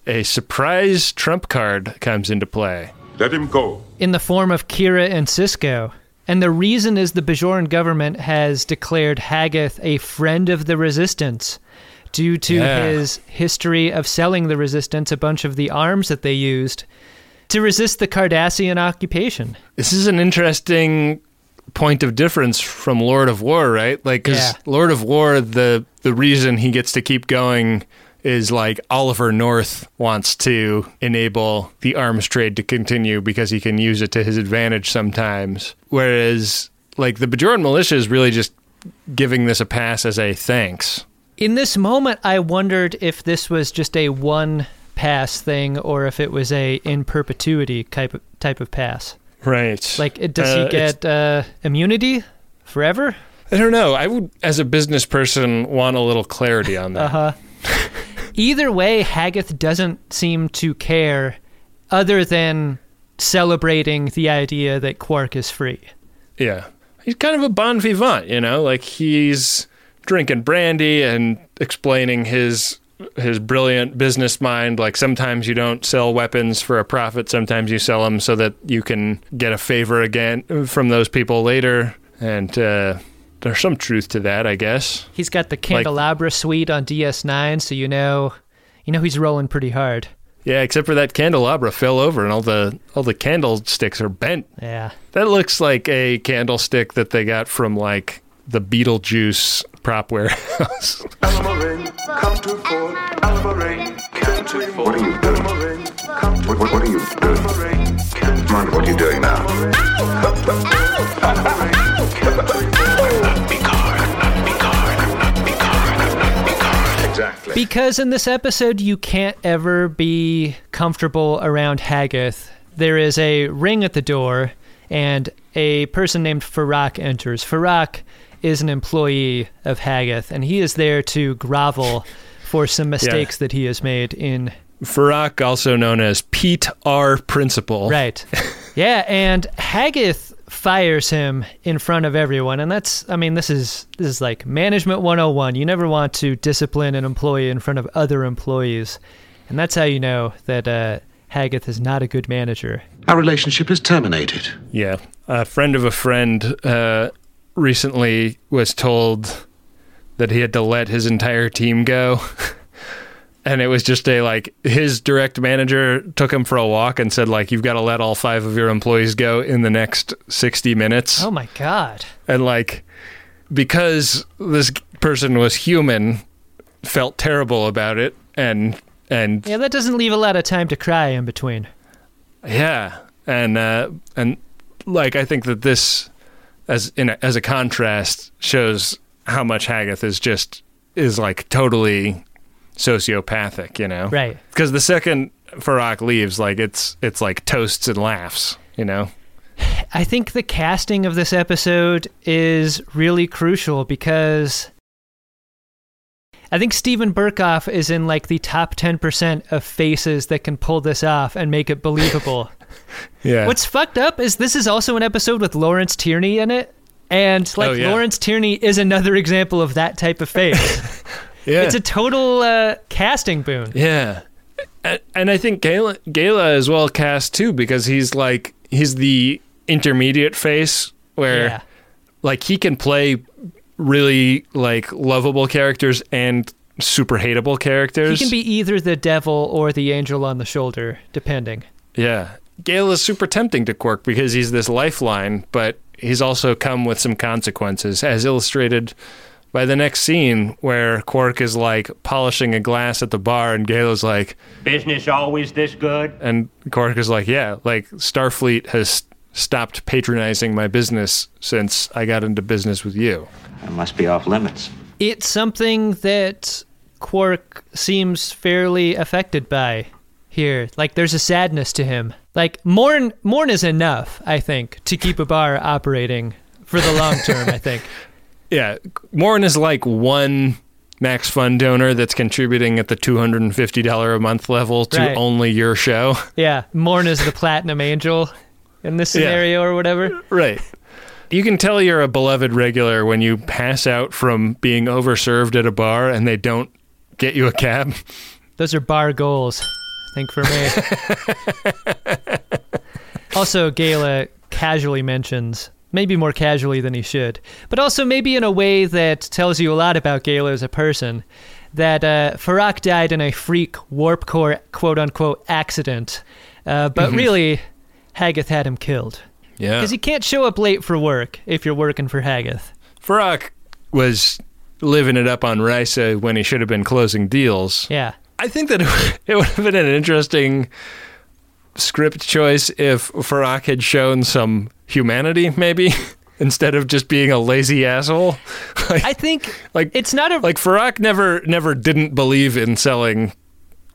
a surprise trump card comes into play. Let him go. in the form of Kira and Sisko. And the reason is the Bajoran government has declared Hagath a friend of the resistance due to Yeah. his history of selling the resistance a bunch of the arms that they used to resist the Cardassian occupation. This is an interesting point of difference from Lord of War, right? Like, because Yeah. Lord of War, the the reason he gets to keep going is like Oliver North wants to enable the arms trade to continue because he can use it to his advantage sometimes. Whereas, like the Bajoran militia is really just giving this a pass as a thanks. In this moment, I wondered if this was just a one pass thing or if it was a in perpetuity type of, type of pass. Right. Like, does Uh, he get uh, immunity forever? I don't know. I would, as a business person, want a little clarity on that. Uh huh. Either way, Hagath doesn't seem to care, other than celebrating the idea that Quark is free. Yeah. He's kind of a bon vivant, you know, like he's drinking brandy and explaining his his brilliant business mind like sometimes you don't sell weapons for a profit, sometimes you sell them so that you can get a favor again from those people later and uh there's some truth to that, I guess. He's got the candelabra suite on DS9, so you know, you know he's rolling pretty hard. Yeah, except for that candelabra fell over and all the all the candlesticks are bent. Yeah. That looks like a candlestick that they got from like the Beetlejuice prop warehouse. Alamarin, come to Fort. Alamarin, come to Fort. What are you doing? Alamarin, come to What, what, what are you doing? Come to Mind what are you doing now? Exactly. Because in this episode, you can't ever be comfortable around Hagath. There is a ring at the door, and a person named Farak enters. Farak is an employee of Hagath, and he is there to grovel for some mistakes that he has made in. Farak, also known as Pete R. Principal. Right. yeah, and Hagath fires him in front of everyone and that's I mean this is this is like management 101. You never want to discipline an employee in front of other employees. And that's how you know that uh Hagath is not a good manager. Our relationship is terminated. Yeah. A friend of a friend uh, recently was told that he had to let his entire team go and it was just a like his direct manager took him for a walk and said like you've got to let all five of your employees go in the next 60 minutes Oh my god. and like because this person was human felt terrible about it and and Yeah, that doesn't leave a lot of time to cry in between. yeah and uh and like i think that this as in a, as a contrast shows how much Hagath is just is like totally sociopathic, you know? Right. Because the second Farak leaves, like it's it's like toasts and laughs, you know? I think the casting of this episode is really crucial because I think Steven Berkoff is in like the top 10% of faces that can pull this off and make it believable. Yeah. What's fucked up is this is also an episode with Lawrence Tierney in it. And like Oh, yeah. Lawrence Tierney is another example of that type of face. yeah. It's a total uh, casting boon. Yeah. And, and I think Gaila, Gaila is well cast too because he's like he's the intermediate face where Yeah. like he can play really like lovable characters and super hateable characters. He can be either the devil or the angel on the shoulder, depending. Yeah. Gaila is super tempting to Quark because he's this lifeline, but he's also come with some consequences, as illustrated by the next scene where Quark is like polishing a glass at the bar and Gaila like, Business always this good? and Quark is like, yeah, like Starfleet has stopped patronizing my business since I got into business with you. I must be off limits. It's something that Quark seems fairly affected by here. Like there's a sadness to him. Like Morn Morn is enough, I think, to keep a bar operating for the long term, I think. Yeah, Morn is like one Max Fund donor that's contributing at the $250 a month level to Right. only your show. Yeah, Morn is the platinum angel in this Yeah. scenario or whatever. Right. You can tell you're a beloved regular when you pass out from being overserved at a bar and they don't get you a cab. Those are bar goals, I think, for me. also, Gaila casually mentions, maybe more casually than he should, but also maybe in a way that tells you a lot about Gaila as a person, that uh, Farak died in a freak warp core quote unquote accident, uh, but Mhm. really, Hagath had him killed. Yeah. Because you can't show up late for work if you're working for Hagath. Farak was living it up on Risa when he should have been closing deals. Yeah. I think that it would have been an interesting script choice if Farak had shown some humanity, maybe, instead of just being a lazy asshole. Like, I think like it's not a like Farak never never didn't believe in selling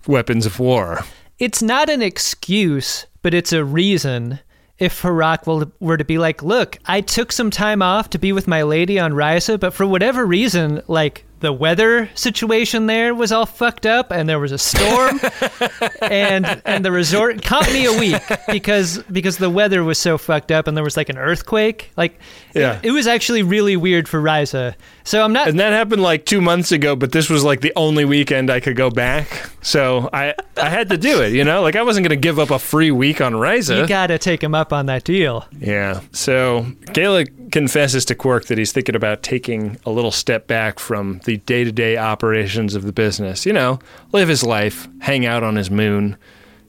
weapons of war. it's not an excuse, but it's a reason. If Farak will, were to be like, look, I took some time off to be with my lady on Risa, but for whatever reason, like the weather situation there was all fucked up, and there was a storm, and and the resort caught me a week because because the weather was so fucked up, and there was like an earthquake. Like, Yeah. it, it was actually really weird for Risa. So I'm not. And that happened like two months ago, but this was like the only weekend I could go back. So I I had to do it, you know? Like I wasn't gonna give up a free week on Risa. You gotta take him up on that deal. Yeah. So Gaila confesses to Quark that he's thinking about taking a little step back from the day to day operations of the business. You know, live his life, hang out on his moon,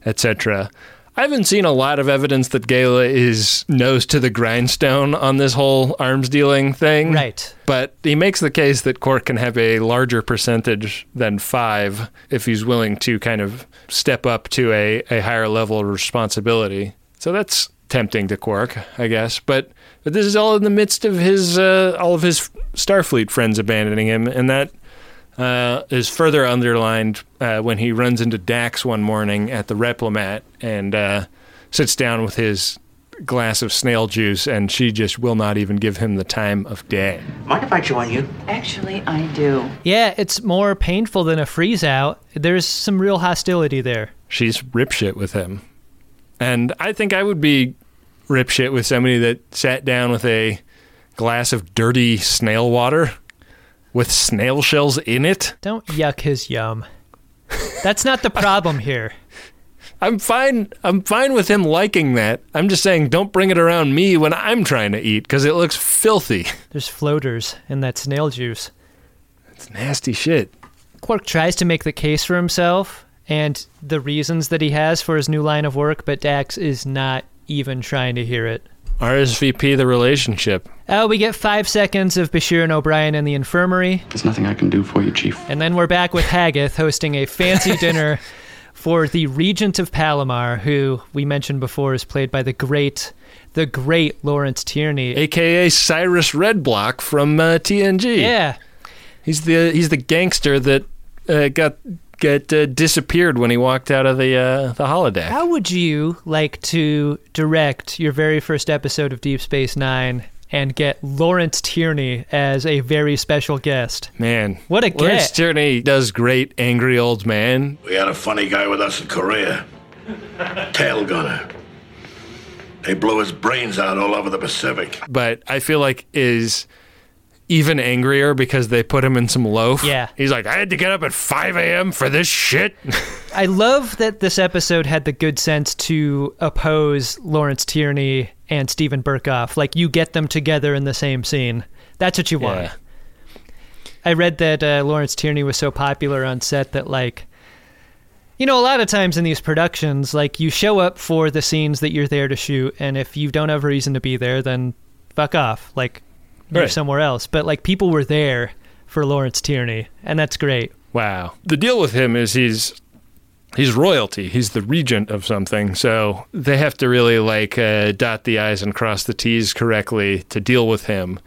etc. I haven't seen a lot of evidence that Gaila is nose to the grindstone on this whole arms dealing thing. Right. But he makes the case that Quark can have a larger percentage than five if he's willing to kind of step up to a, a higher level of responsibility. So that's tempting to Quark, I guess. But but this is all in the midst of his uh, all of his Starfleet friends abandoning him, and that uh, is further underlined uh, when he runs into Dax one morning at the Replimat and uh, sits down with his glass of snail juice, and she just will not even give him the time of day. Mind if I join you? Actually, I do. Yeah, it's more painful than a freeze out. There's some real hostility there. She's ripshit with him. And I think I would be ripshit with somebody that sat down with a glass of dirty snail water with snail shells in it. Don't yuck his yum. That's not the problem here. I'm fine. I'm fine with him liking that. I'm just saying, don't bring it around me when I'm trying to eat because it looks filthy. There's floaters in that snail juice. It's nasty shit. Quark tries to make the case for himself and the reasons that he has for his new line of work, but Dax is not even trying to hear it. RSVP the relationship. Uh, we get five seconds of Bashir and O'Brien in the infirmary, There's nothing I can do for you, Chief. and then we're back with Hagath hosting a fancy dinner for the Regent of Palamar, who we mentioned before is played by the great, the great Lawrence Tierney. AKA Cyrus Redblock from uh, TNG. Yeah. He's the he's the gangster that uh, got get uh, disappeared when he walked out of the uh, the holodeck. How would you like to direct your very first episode of Deep Space Nine and get Lawrence Tierney as a very special guest? Man, What a Lawrence get. Tierney does great angry old man. We had a funny guy with us in Korea. Tail gunner. They blew his brains out all over the Pacific. but I feel like is even angrier because they put him in some loaf. Yeah. He's like, I had to get up at 5 a.m. for this shit. I love that this episode had the good sense to oppose Lawrence Tierney and Steven Berkoff. Like you get them together in the same scene. That's what you want. Yeah. I read that uh, Lawrence Tierney was so popular on set that like you know, a lot of times in these productions, like you show up for the scenes that you're there to shoot, and if you don't have a reason to be there, then fuck off. Like move Right. somewhere else. But like people were there for Lawrence Tierney, and that's great. Wow. The deal with him is he's he's royalty. He's the regent of something. So they have to really like uh, dot the i's and cross the t's correctly to deal with him.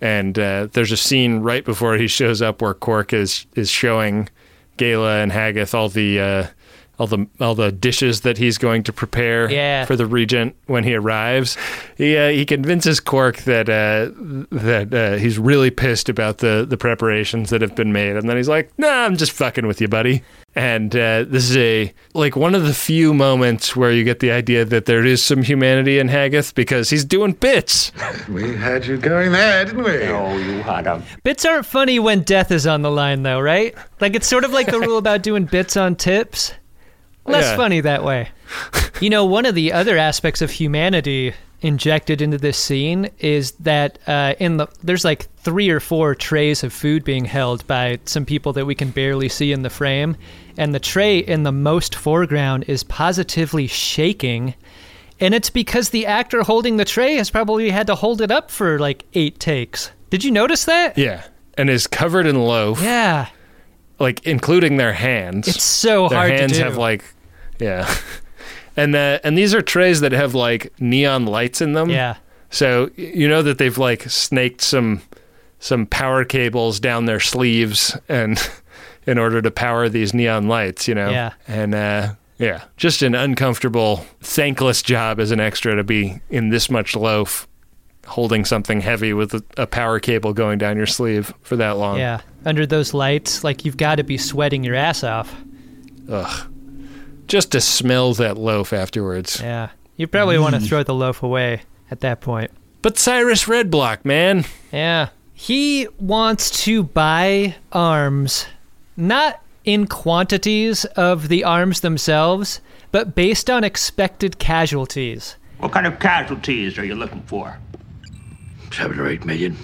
And uh, there's a scene right before he shows up where Quark is is showing Gaila and Hagath all the uh, all the all the dishes that he's going to prepare Yeah. for the regent when he arrives. He uh, he convinces Quark that uh, that uh, he's really pissed about the the preparations that have been made, and then he's like, "Nah, I'm just fucking with you, buddy." And uh, this is a like one of the few moments where you get the idea that there is some humanity in Hagath because he's doing bits. We had you going there, didn't we? Oh, you had a Bits aren't funny when death is on the line, though, right? Like it's sort of like the rule about doing bits on tips. Less Yeah. funny that way. You know, one of the other aspects of humanity injected into this scene is that uh, in the there's like three or four trays of food being held by some people that we can barely see in the frame, and the tray in the most foreground is positively shaking. And it's because the actor holding the tray has probably had to hold it up for like eight takes. Did you notice that? Yeah, and is covered in loaf. Yeah. like including their hands. It's so their hard to hands have like, yeah, and uh, and these are trays that have like neon lights in them. Yeah. So you know that they've like snaked some some power cables down their sleeves and in order to power these neon lights. You know. Yeah. And uh, yeah, just an uncomfortable, thankless job as an extra to be in this much loaf. Holding something heavy with a, a power cable going down your sleeve for that long. Yeah. Under those lights, like you've got to be sweating your ass off. Ugh. Just to smell that loaf afterwards. Yeah. You probably want to throw the loaf away at that point. But Cyrus Redblock, man. Yeah. He wants to buy arms, not in quantities of the arms themselves, but based on expected casualties. What kind of casualties are you looking for? Seven or eight million.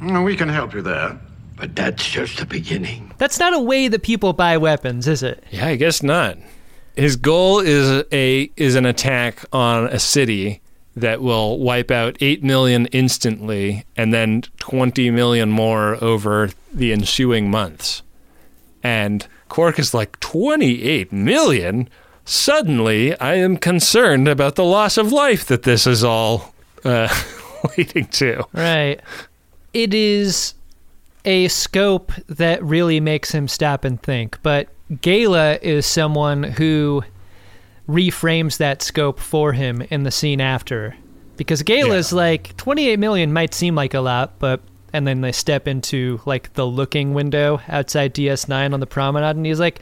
Mm, We can help you there. But that's just the beginning. That's not a way that people buy weapons, is it? Yeah, I guess not. His goal is a is an attack on a city that will wipe out 8 million instantly and then 20 million more over the ensuing months. And Quark is like 28 million? Suddenly, I am concerned about the loss of life that this is all uh, leading to. Right. It is a scope that really makes him stop and think. But Gaila is someone who reframes that scope for him in the scene after. Because Gaila's like 28 million might seem like a lot, but and then they step into like the looking window outside DS9 on the promenade and he's like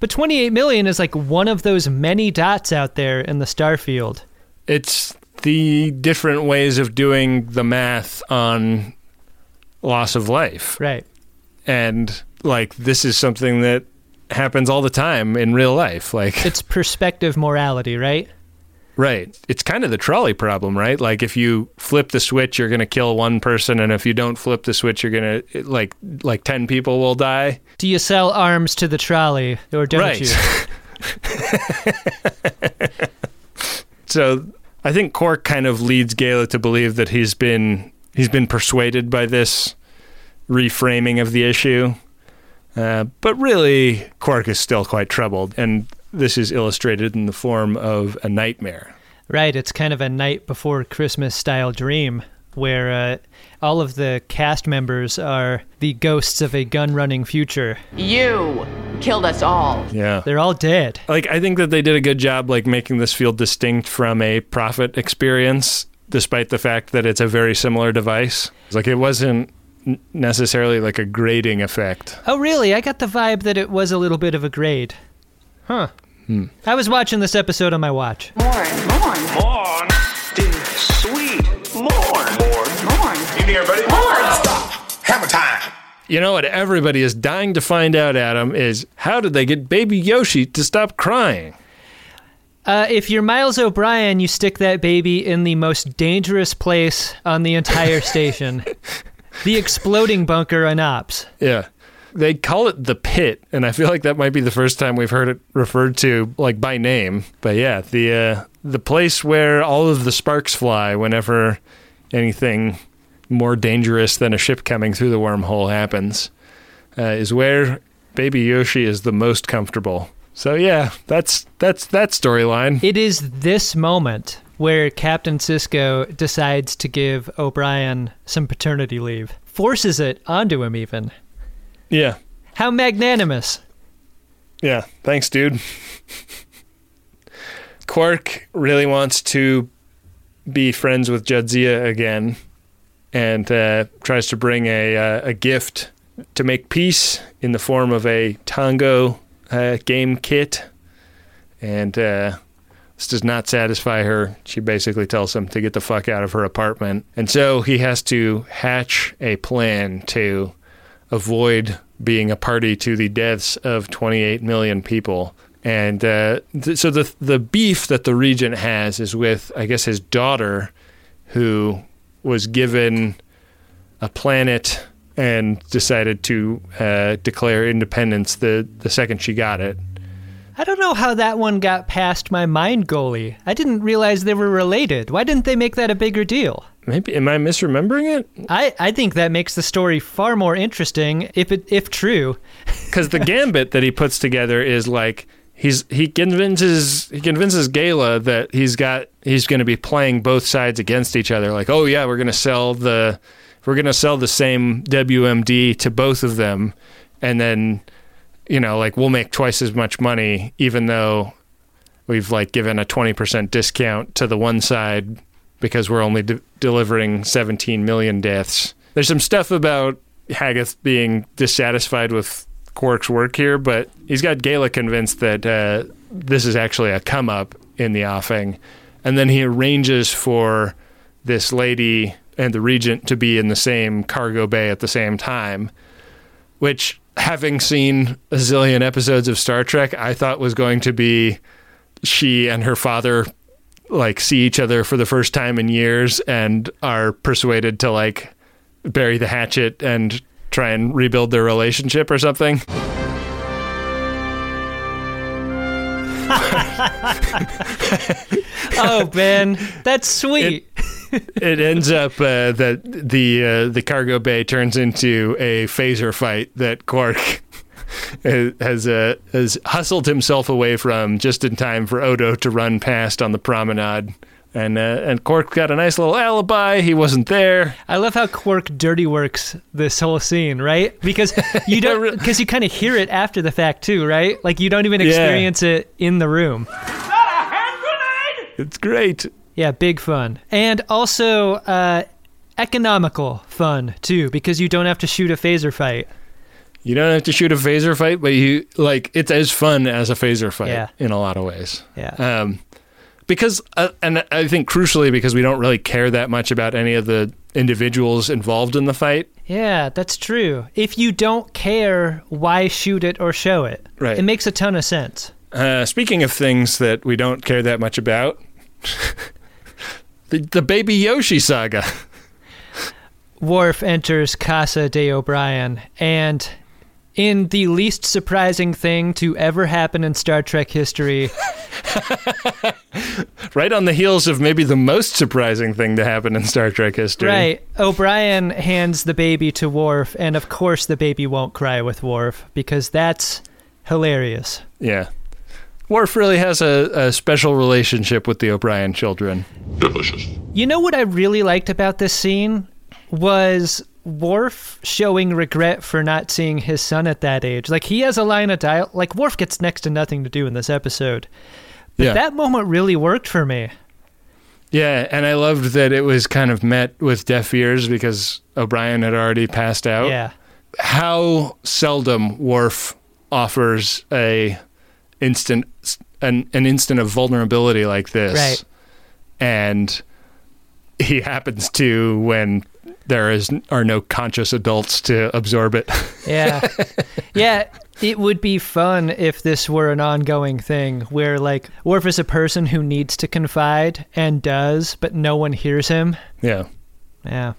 but 28 million is like one of those many dots out there in the starfield. It's the different ways of doing the math on loss of life. Right. And like this is something that happens all the time in real life. Like It's perspective morality, right? Right. It's kind of the trolley problem, right? Like if you flip the switch, you're going to kill one person, and if you don't flip the switch, you're going to like like ten people will die. Do you sell arms to the trolley, or don't Right. you? So I think Quark kind of leads Gaila to believe that he's been he's been persuaded by this reframing of the issue, uh, but really Quark is still quite troubled, and this is illustrated in the form of a nightmare. Right, it's kind of a night before Christmas style dream where uh, all of the cast members are the ghosts of a gun running future. You killed us all. Yeah. They're all dead. Like I think that they did a good job like making this feel distinct from a prophet experience despite the fact that it's a very similar device. It's like it wasn't necessarily like a grading effect. Oh, really? I got the vibe that it was a little bit of a grade. Huh. Hmm. I was watching this episode on my watch. Mourn, mourn, Morn. Sweet. Morn. Morn. mourn. You need everybody? Mourn. Stop. Hammer time. You know what everybody is dying to find out, Adam, is how did they get baby Yoshi to stop crying? Uh, if you're Miles O'Brien, you stick that baby in the most dangerous place on the entire station the exploding bunker on Ops. Yeah. They call it the pit, and I feel like that might be the first time we've heard it referred to like by name. But yeah, the uh, the place where all of the sparks fly whenever anything more dangerous than a ship coming through the wormhole happens uh, is where Baby Yoshi is the most comfortable. So yeah, that's that's that storyline. It is this moment where Captain Sisko decides to give O'Brien some paternity leave, forces it onto him, even. Yeah, How magnanimous. yeah. Thanks, dude. Quark really wants to be friends with Jadzia again, and uh, tries to bring a uh, a gift to make peace in the form of a Tongo uh, game kit, and uh, this does not satisfy her. She basically tells him to get the fuck out of her apartment, and so he has to hatch a plan to avoid being a party to the deaths of 28 million people. And uh, th- so the the beef that the regent has is with, I guess, his daughter, who was given a planet and decided to uh, declare independence the the second she got it. I don't know how that one got past my mind goalie. I didn't realize they were related. Why didn't they make that a bigger deal? Maybe am I misremembering it? I, I think that makes the story far more interesting if it if true. Because the gambit that he puts together is like he's he convinces he convinces Gaila that he's got he's going to be playing both sides against each other. Like, oh yeah, we're going to sell the we're going to sell the same WMD to both of them, and then you know like we'll make twice as much money even though we've like given a twenty percent discount to the one side because we're only de- delivering seventeen million deaths. There's some stuff about Hagath being dissatisfied with Quark's work here, but he's got Gaila convinced that uh, this is actually a come up in the offing. And then he arranges for this lady and the regent to be in the same cargo bay at the same time, which, having seen a zillion episodes of Star Trek, I thought was going to be she and her father like see each other for the first time in years and are persuaded to like bury the hatchet and try and rebuild their relationship or something. oh man, that's sweet. it ends up uh, that the uh, the cargo bay turns into a phaser fight that Quark has uh, has hustled himself away from just in time for Odo to run past on the promenade. And uh, and Quark got a nice little alibi. He wasn't there. I love how Quark dirty works this whole scene, right? Because you don't because you kind of hear it after the fact too, right? Like you don't even Yeah. experience it in the room. It's great. Yeah, big fun. And also uh, economical fun too, because you don't have to shoot a phaser fight. You don't have to shoot a phaser fight, but you like it's as fun as a phaser fight Yeah. in a lot of ways. Yeah. Um, because uh, and I think crucially because we don't really care that much about any of the individuals involved in the fight. Yeah, that's true. If you don't care, why shoot it or show it? Right. It makes a ton of sense. Uh, speaking of things that we don't care that much about, the, the Baby Yoshi saga. Worf enters Casa de O'Brien, and in the least surprising thing to ever happen in Star Trek history, right on the heels of maybe the most surprising thing to happen in Star Trek history. right, O'Brien hands the baby to Worf, and of course the baby won't cry with Worf because that's hilarious. Yeah. Worf really has a, a special relationship with the O'Brien children. Delicious. You know what I really liked about this scene was Worf showing regret for not seeing his son at that age. Like he has a line of dialogue. Like Worf gets next to nothing to do in this episode, but Yeah. that moment really worked for me. Yeah, and I loved that it was kind of met with deaf ears because O'Brien had already passed out. Yeah, How seldom Worf offers a instant an, an instant of vulnerability like this. Right. And he happens to when there is are no conscious adults to absorb it. yeah, yeah. It would be fun if this were an ongoing thing where, like, Worf is a person who needs to confide and does, but no one hears him. yeah. Yeah.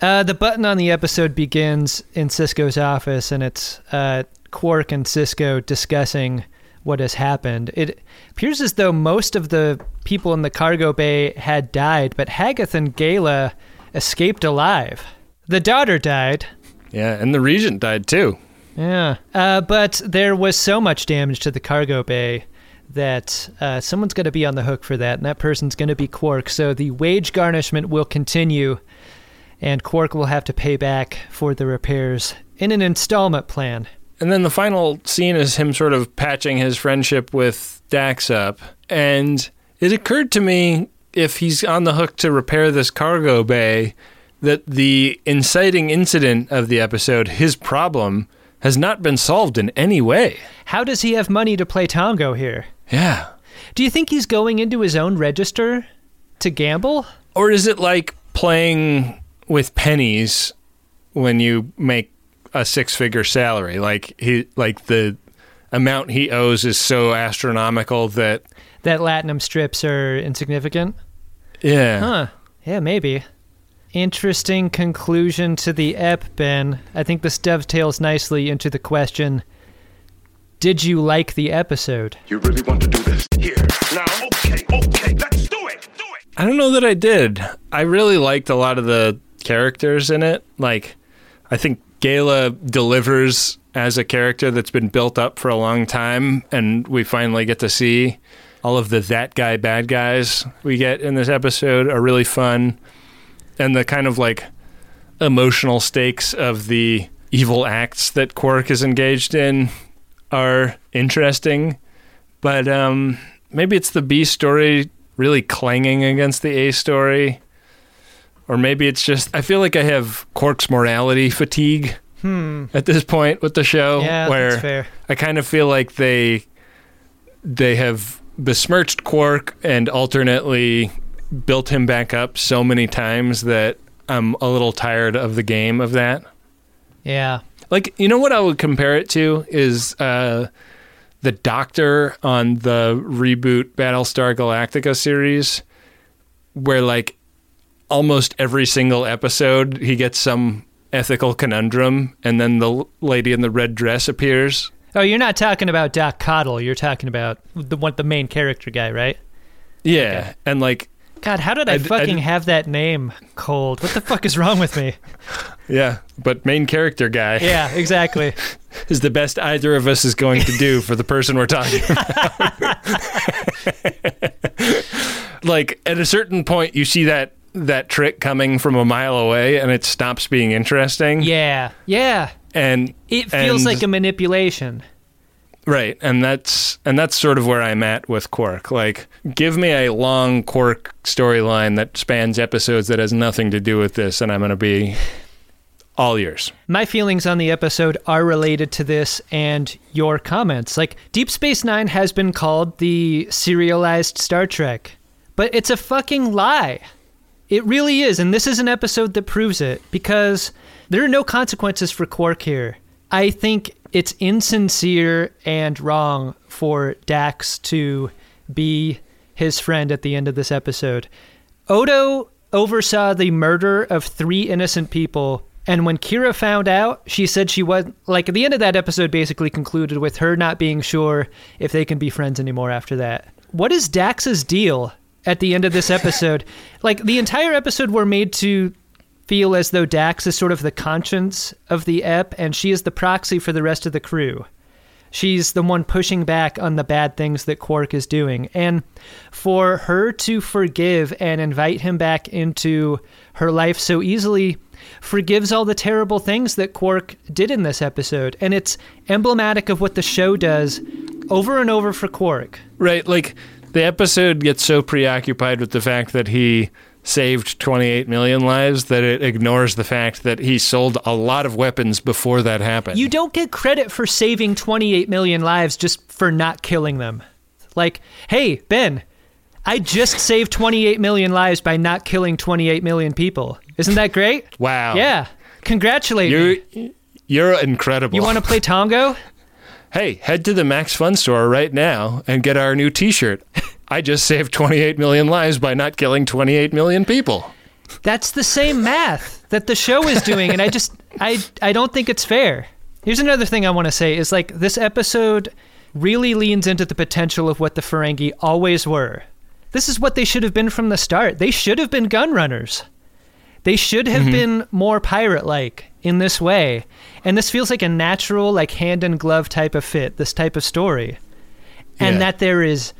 Uh, the button on the episode begins in Sisko's office, and it's uh, Quark and Sisko discussing what has happened. It appears as though most of the people in the cargo bay had died, but Hagath and Gaila escaped alive. The daughter died. Yeah, and the regent died too. Yeah. Uh, but there was so much damage to the cargo bay that uh, someone's going to be on the hook for that, and that person's going to be Quark. So the wage garnishment will continue, and Quark will have to pay back for the repairs in an installment plan. And then the final scene is him sort of patching his friendship with Dax up. And it occurred to me if he's on the hook to repair this cargo bay, that the inciting incident of the episode, his problem, has not been solved in any way. How does he have money to play Tongo here? Yeah. Do you think he's going into his own register to gamble? Or is it like playing with pennies when you make a six figure salary? Like he like the amount he owes is so astronomical that That Latinum strips are insignificant? Yeah. Huh. Yeah, maybe. Interesting conclusion to the ep, Ben. I think this dovetails nicely into the question Did you like the episode? You really want to do this? Here. Now, okay, okay, let's do it! Do it! I don't know that I did. I really liked a lot of the characters in it. Like, I think Gaila delivers as a character that's been built up for a long time, and we finally get to see all of the that guy bad guys we get in this episode are really fun. And the kind of like emotional stakes of the evil acts that Quark is engaged in are interesting. But um, maybe it's the B story really clanging against the A story. Or maybe it's just, I feel like I have Quark's morality fatigue Hmm. at this point with the show. Yeah, where. I kind of feel like they they have besmirched Quark and alternately built him back up so many times that I'm a little tired of the game of that. Yeah. Like, you know what I would compare it to is uh, the Doctor on the reboot Battlestar Galactica series, where like almost every single episode he gets some ethical conundrum, and then the lady in the red dress appears. Oh, you're not talking about Doc Cottle. You're talking about the one, the main character guy, right? Yeah, and like, God, how did I fucking d- have that name cold? What the fuck is wrong with me? yeah, but main character guy Yeah, exactly. is the best either of us is going to do for the person we're talking about. like at a certain point, you see that that trick coming from a mile away, and it stops being interesting. Yeah, yeah. And It feels and- like a manipulation. right, and that's and that's sort of where I'm at with Quark. Like, give me a long Quark storyline that spans episodes that has nothing to do with this, and I'm going to be all yours. My feelings on the episode are related to this and your comments. Like, Deep Space Nine has been called the serialized Star Trek, but it's a fucking lie. It really is, and this is an episode that proves it because there are no consequences for Quark here. I think it's insincere and wrong for Dax to be his friend at the end of this episode. Odo oversaw the murder of three innocent people. And when Kira found out, she said she was like at the end of that episode basically concluded with her not being sure if they can be friends anymore after that. What is Dax's deal at the end of this episode? like the entire episode were made to feel as though Dax is sort of the conscience of the ep and she is the proxy for the rest of the crew. She's the one pushing back on the bad things that Quark is doing. And for her to forgive and invite him back into her life so easily forgives all the terrible things that Quark did in this episode. And it's emblematic of what the show does over and over for Quark. Right. Like the episode gets so preoccupied with the fact that he saved 28 million lives that it ignores the fact that he sold a lot of weapons before that happened. You don't get credit for saving 28 million lives just for not killing them. Like, hey, Ben, I just saved 28 million lives by not killing 28 million people. Isn't that great? Wow. Yeah. Congratulate you're, me. You're incredible. You want to play Tongo? hey, head to the Max Fun store right now and get our new t shirt. I just saved 28 million lives by not killing 28 million people. That's the same math that the show is doing, and I just I I don't think it's fair. Here's another thing I want to say is like this episode really leans into the potential of what the Ferengi always were. This is what they should have been from the start. They should have been gun runners. They should have Mm-hmm. been more pirate like in this way. And this feels like a natural, like hand in glove type of fit, this type of story. And Yeah. that there is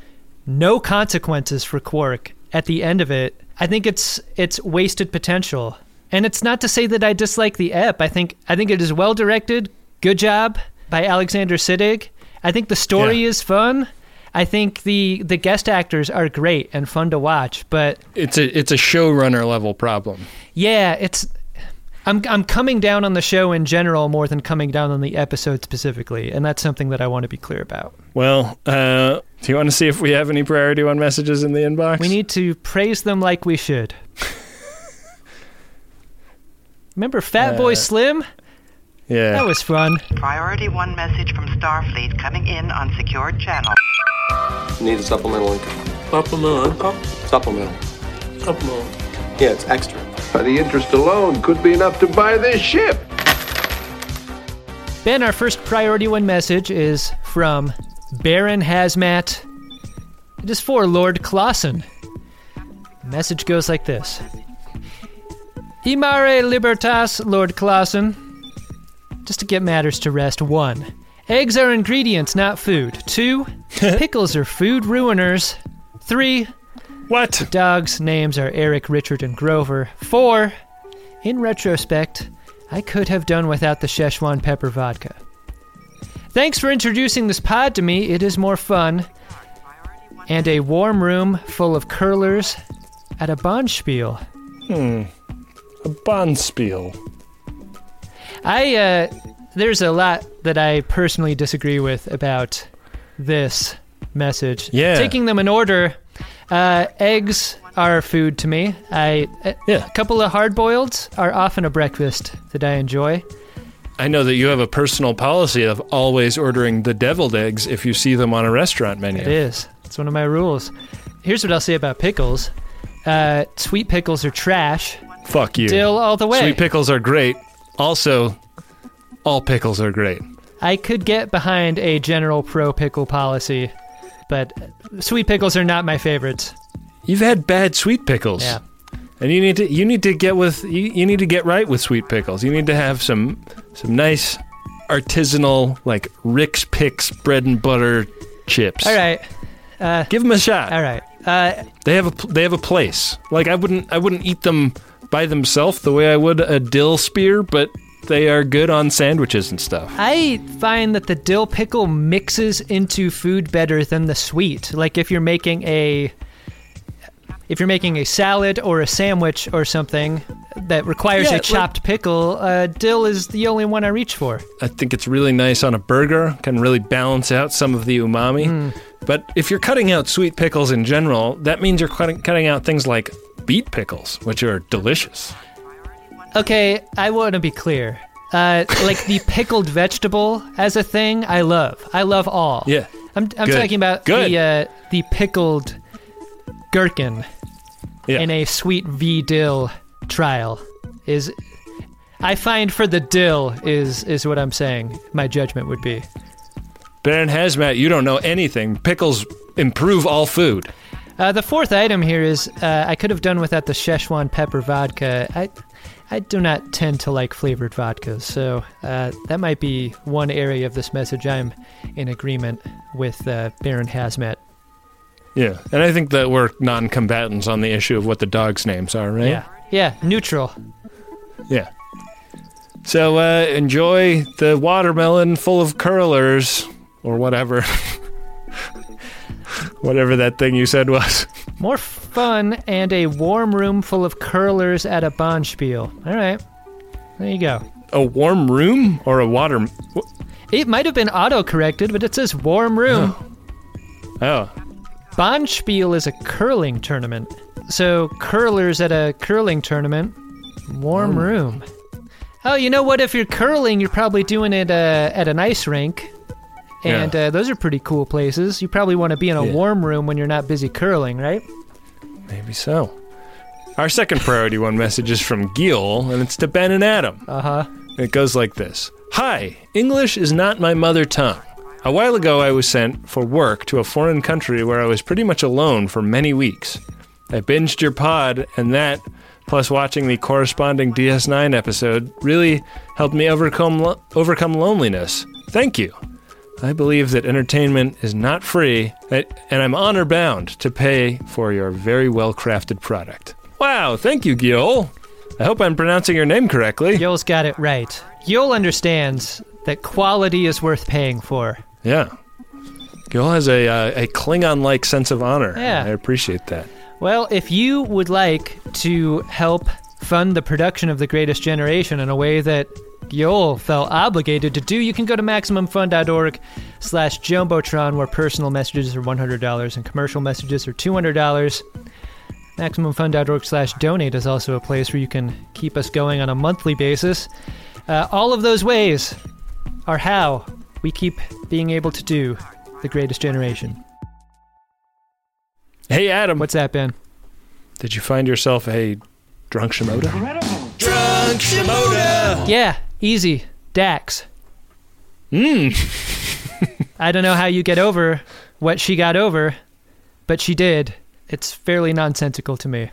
no consequences for Quark at the end of it. I think it's it's wasted potential. And it's not to say that I dislike the ep. I think I think it is well directed. Good job by Alexander Siddig. I think the story Yeah. is fun. I think the the guest actors are great and fun to watch, but It's a it's a showrunner level problem. yeah, it's I'm I'm coming down on the show in general more than coming down on the episode specifically, and that's something that I want to be clear about. Well, uh, do you want to see if we have any priority one messages in the inbox? We need to praise them like we should. Remember Fat Boy Uh, Slim? Yeah. That was fun. Priority one message from Starfleet coming in on secured channel. Need a supplemental income. Supplemental income? Supplemental. Supplemental. Yeah, it's extra. By the interest alone could be enough to buy this ship. Ben, our first priority one message is from Baron Hazmat. It is for Lord Clausen. The message goes like this Imare Libertas, Lord Clausen. Just to get matters to rest, one. Eggs are ingredients, not food. Two, pickles are food ruiners. Three, what? The dogs' names are Eric, Richard, and Grover. Four, in retrospect, I could have done without the Szechuan pepper vodka. Thanks for introducing this pod to me. It is more fun. And a warm room full of curlers at a Bonspiel. Hmm. A Bonspiel. I uh, there's a lot that I personally disagree with about this message. Yeah. Taking them in order, uh, eggs are food to me. I a, Yeah. a couple of hard boileds are often a breakfast that I enjoy. I know that you have a personal policy of always ordering the deviled eggs if you see them on a restaurant menu. It is. It's one of my rules. Here's what I'll say about pickles. Uh, sweet pickles are trash. Fuck you. Dill all the way. Sweet pickles are great. Also, all pickles are great. I could get behind a general pro pickle policy, but sweet pickles are not my favorites. You've had bad sweet pickles. Yeah. And you need to you need to get with you, you need to get right with sweet pickles. You need to have some some nice artisanal like Rick's Picks bread and butter chips. All right. Uh, Give them a shot. all right. Uh, They have a they have a place. Like I wouldn't I wouldn't eat them by themselves the way I would a dill spear, but they are good on sandwiches and stuff. I find that the dill pickle mixes into food better than the sweet. Like if you're making a if you're making a salad or a sandwich or something that requires Yeah, a like- chopped pickle, uh, dill is the only one I reach for. I think it's really nice on a burger, can really balance out some of the umami. But if you're cutting out sweet pickles in general, that means you're cutting, cutting out things like beet pickles, which are delicious. Okay, I want to be clear. Uh, like the pickled vegetable as a thing, I love. I love all. Yeah. I'm, I'm Good. talking about Good. the uh, the pickled gherkin Yeah. in a sweet V dill trial is I find for the dill is is what I'm saying. My judgment would be. Baron Hazmat, you don't know anything. Pickles improve all food. Uh, the fourth item here is uh, I could have done without the Szechuan pepper vodka. I I do not tend to like flavored vodkas, so uh, that might be one area of this message I'm in agreement with uh, Baron Hazmat. Yeah, and I think that we're non-combatants on the issue of what the dogs' names are, right? Yeah, yeah, neutral. Yeah. So uh, enjoy the watermelon full of curlers, or whatever. whatever that thing you said was. More fun and a warm room full of curlers at a Bonspiel. All right, there you go. A warm room or a water? It might have been auto corrected, but it says warm room. Oh, Bonspiel is a curling tournament. So curlers at a curling tournament, warm room. Oh, you know what? If you're curling, you're probably doing it uh, at an ice rink, and uh, those are pretty cool places. You probably want to be in a Yeah. warm room when you're not busy curling, right? maybe so. Our second priority one message is from Gil, and it's to Ben and Adam. Uh huh. It goes like this Hi, English is not my mother tongue. A while ago, I was sent for work to a foreign country where I was pretty much alone for many weeks. I binged your pod, and that, plus watching the corresponding DS9 episode, really helped me overcome, lo- overcome loneliness. Thank you. I believe that entertainment is not free, and I'm honor bound to pay for your very well crafted product. Wow, thank you, Gil. I hope I'm pronouncing your name correctly. Yoel's got it right. Yoel understands that quality is worth paying for. Yeah. Gil has a, uh, a Klingon like sense of honor. Yeah. I appreciate that. Well, if you would like to help fund the production of The Greatest Generation in a way that Yoel felt obligated to do, you can go to MaximumFun.org slash Jumbotron, where personal messages are $100 and commercial messages are $200. MaximumFun.org slash donate is also a place where you can keep us going on a monthly basis. Uh, all of those ways are how we keep being able to do The Greatest Generation. Hey, Adam. What's that, Ben? Did you find yourself a drunk Shimoda? Drunk Shimoda. Yeah, easy. Dax. Mmm. I don't know how you get over what she got over, but she did. It's fairly nonsensical to me.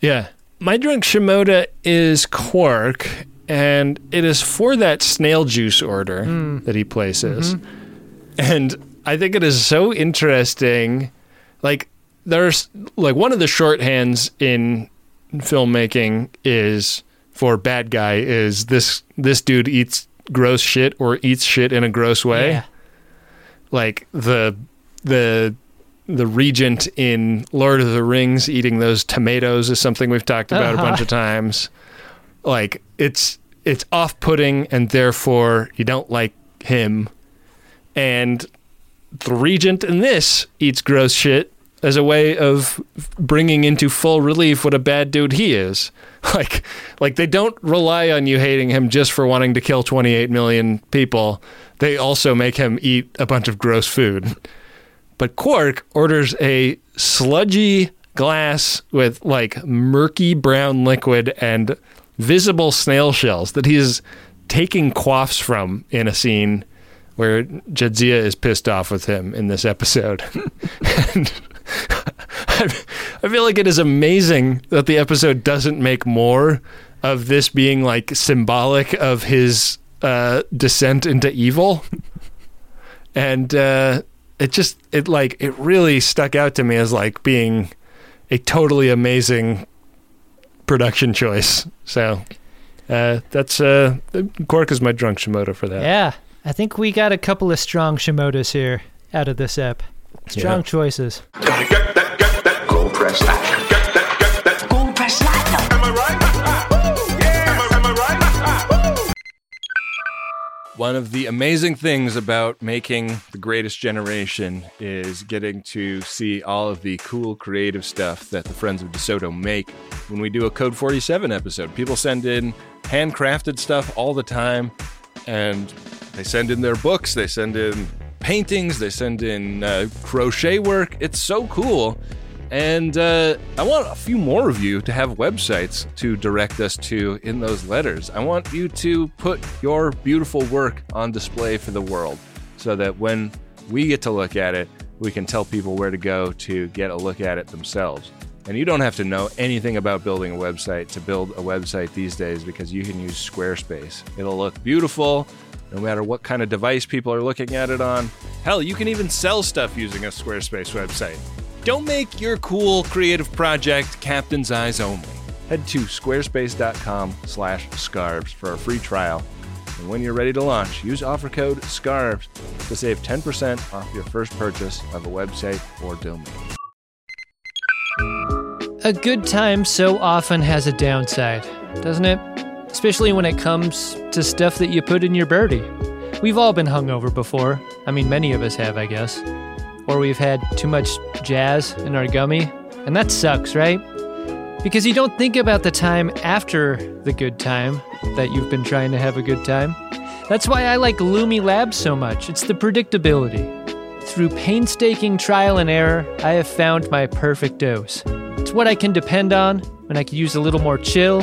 Yeah. My drunk Shimoda is Quark, and it is for that snail juice order Mm. that he places. Mhm. And I think it is so interesting. Like, there's like one of the shorthands in filmmaking is for bad guy is this this dude eats gross shit or eats shit in a gross way. Yeah. Like the the the regent in Lord of the Rings eating those tomatoes is something we've talked about Uh-huh. a bunch of times. Like it's it's off-putting and therefore you don't like him. And the regent in this eats gross shit as a way of bringing into full relief what a bad dude he is. Like like they don't rely on you hating him just for wanting to kill 28 million people. They also make him eat a bunch of gross food. But Quark orders a sludgy glass with like murky brown liquid and visible snail shells that he's taking quaffs from in a scene where Jadzia is pissed off with him in this episode. and I, feel like it is amazing that the episode doesn't make more of this being like symbolic of his uh, descent into evil. and uh, it just it like it really stuck out to me as like being a totally amazing production choice. So uh, that's uh, Quark is my drunk Shimoda for that. Yeah, I think we got a couple of strong Shimodas here out of this ep. Strong Yeah. choices. Gold press. Gold press platinum. One of the amazing things about making The Greatest Generation is getting to see all of the cool creative stuff that the Friends of DeSoto make when we do a Code 47 episode. People send in handcrafted stuff all the time, and they send in their books, they send in paintings, they send in uh, crochet work. It's so cool And uh, I want a few more of you to have websites to direct us to in those letters. I want you to put your beautiful work on display for the world so that when we get to look at it, we can tell people where to go to get a look at it themselves. And you don't have to know anything about building a website to build a website these days because you can use Squarespace. It'll look beautiful no matter what kind of device people are looking at it on. Hell, you can even sell stuff using a Squarespace website. Don't make your cool creative project captain's eyes only. Head to squarespace.com slash scarves for a free trial. And when you're ready to launch, use offer code SCARVES to save 10% off your first purchase of a website or domain. A good time so often has a downside, doesn't it? Especially when it comes to stuff that you put in your birdie. We've all been hungover before. I mean, many of us have, I guess. Or we've had too much jazz in our gummy. And that sucks, right? Because you don't think about the time after the good time that you've been trying to have a good time. That's why I like Lumi Labs so much. It's the predictability. Through painstaking trial and error, I have found my perfect dose. It's what I can depend on when I could use a little more chill,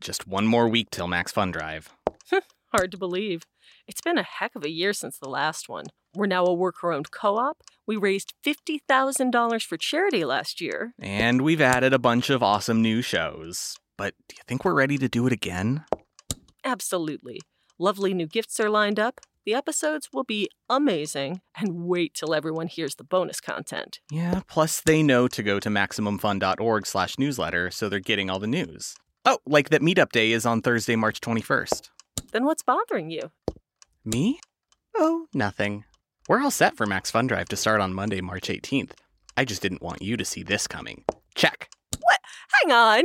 Just one more week till Max Fun Drive. Hard to believe. It's been a heck of a year since the last one. We're now a worker owned co op. We raised $50,000 for charity last year. And we've added a bunch of awesome new shows. But do you think we're ready to do it again? Absolutely. Lovely new gifts are lined up. The episodes will be amazing, and wait till everyone hears the bonus content. Yeah, plus they know to go to MaximumFun.org slash newsletter, so they're getting all the news. Oh, like that meetup day is on Thursday, March 21st. Then what's bothering you? Me? Oh, nothing. We're all set for Max Fun Drive to start on Monday, March 18th. I just didn't want you to see this coming. Check. What? Hang on.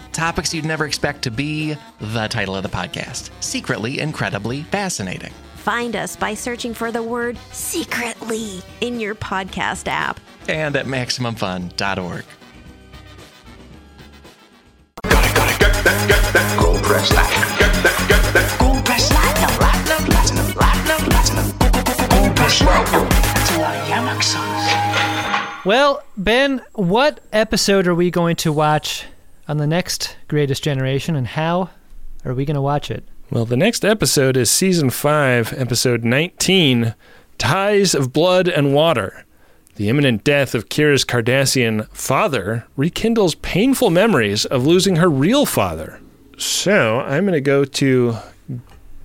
Topics you'd never expect to be the title of the podcast Secretly Incredibly Fascinating. Find us by searching for the word secretly in your podcast app and at MaximumFun.org. Gold press that. Gold press platinum, platinum, platinum, platinum, platinum. Gold press platinum. That's a lot of Yamak songs. Well, Ben, what episode are we going to watch on the next Greatest Generation, and how are we going to watch it? Well, the next episode is season 5, episode 19 Ties of Blood and Water. The imminent death of Kira's Cardassian father rekindles painful memories of losing her real father. So I'm going to go to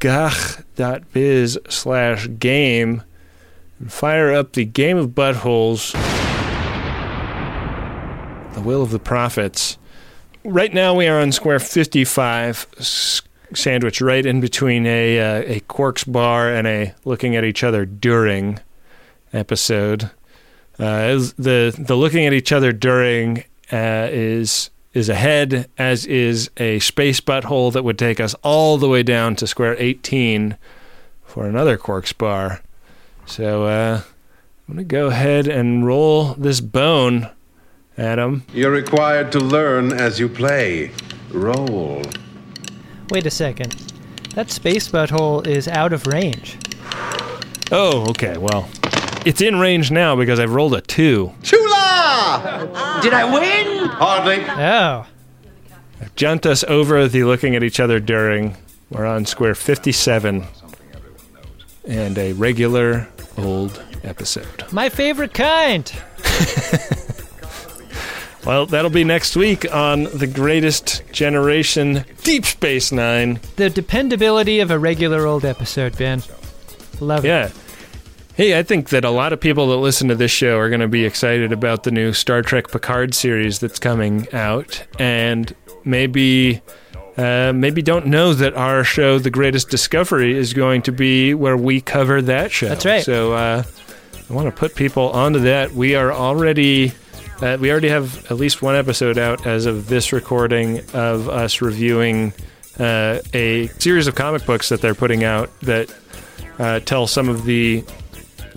gagh.biz slash game and fire up the Game of Buttholes, The Will of the Prophets. Right now we are on square 55 sandwich right in between a, uh, a Quarks bar and a looking at each other during episode. Uh, the the looking at each other during uh, is is ahead, as is a space butthole that would take us all the way down to square 18 for another Quarks bar. So uh, I'm gonna go ahead and roll this bone, Adam. You're required to learn as you play. Roll. Wait a second. That space butthole is out of range. Oh, okay. Well, it's in range now because I've rolled a two. Chula! Did I win? Hardly. Oh. I've jumped us over the looking at each other during. We're on square 57 and a regular old episode. My favorite kind. Well, that'll be next week on The Greatest Generation Deep Space Nine. The dependability of a regular old episode, Ben. Love it. Yeah. Hey, I think that a lot of people that listen to this show are going to be excited about the new Star Trek Picard series that's coming out, and maybe, uh, maybe don't know that our show, The Greatest Discovery, is going to be where we cover that show. That's right. So uh, I want to put people onto that. We are already. Uh, we already have at least one episode out as of this recording of us reviewing uh, a series of comic books that they're putting out that uh, tell some of the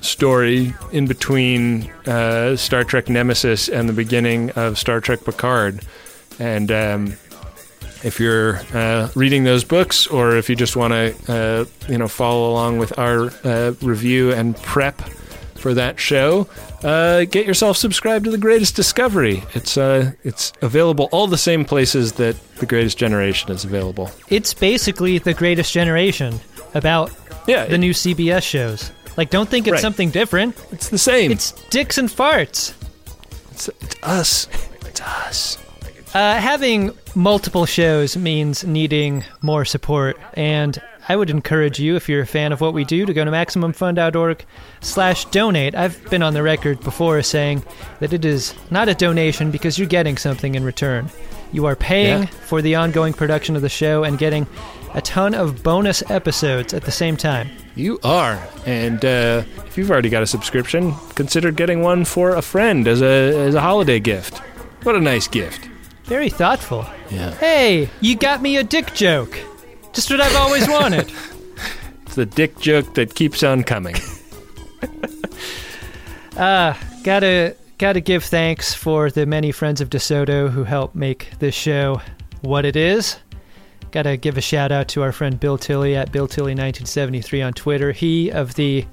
story in between uh, Star Trek Nemesis and the beginning of Star Trek Picard. And um, if you're uh, reading those books, or if you just want to, uh, you know, follow along with our review and prep for that show, uh, get yourself subscribed to the Greatest Discovery. It's uh, it's available all the same places that the Greatest Generation is available. It's basically the greatest generation about yeah, the new CBS shows. Like, don't think it's Right. something different. It's the same. It's dicks and farts. It's, it's us. It's us. Uh, having multiple shows means needing more support, and I would encourage you, if you're a fan of what we do, to go to MaximumFun.org slash donate. I've been on the record before saying that it is not a donation because you're getting something in return. You are paying Yeah. for the ongoing production of the show and getting a ton of bonus episodes at the same time. You are, and uh, if you've already got a subscription, consider getting one for a friend as a as a holiday gift. What a nice gift! Very thoughtful. Yeah. Hey, you got me a dick joke. Just what I've always wanted. It's the dick joke that keeps on coming. Uh, gotta gotta give thanks for the many friends of DeSoto who help make this show what it is. Gotta give a shout out to our friend Bill Tilley at Bill Tilley 1973 on Twitter. He of the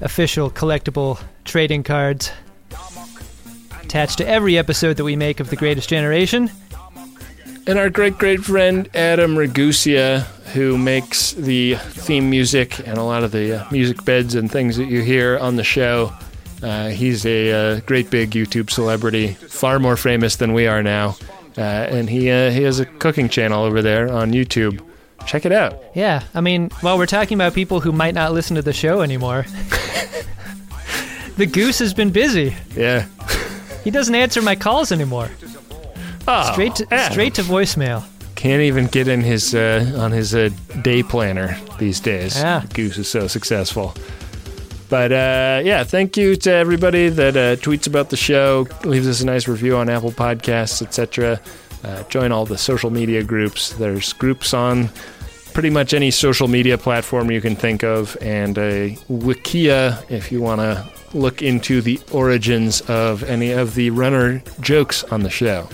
official collectible trading cards attached to every episode that we make of The Greatest Generation. And our great great friend Adam Ragusea, who makes the theme music and a lot of the uh, music beds and things that you hear on the show. Uh, he's a uh, great big YouTube celebrity, far more famous than we are now. Uh, and he uh, he has a cooking channel over there on YouTube. Check it out. Yeah, I mean, while we're talking about people who might not listen to the show anymore, the goose has been busy. Yeah. He doesn't answer my calls anymore. Oh, straight to Adam. straight to voicemail. Can't even get in his uh, on his uh, day planner these days. Yeah. Goose is so successful. But uh, yeah, thank you to everybody that uh, tweets about the show, leaves us a nice review on Apple Podcasts, etc. Uh, join all the social media groups. There's groups on pretty much any social media platform you can think of, and a Wikia if you want to look into the origins of any of the runner jokes on the show.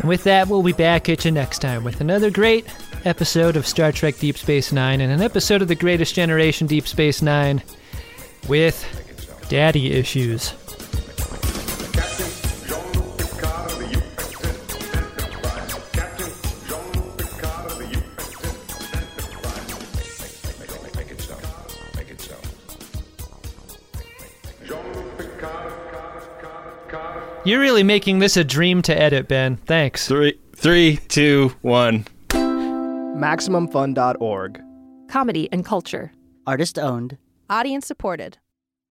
And with that, we'll be back at you next time with another great episode of Star Trek Deep Space Nine and an episode of The Greatest Generation Deep Space Nine with daddy issues. You're really making this a dream to edit, Ben. Thanks. Three, three, two, one. MaximumFun.org. Comedy and culture. Artist owned. Audience supported.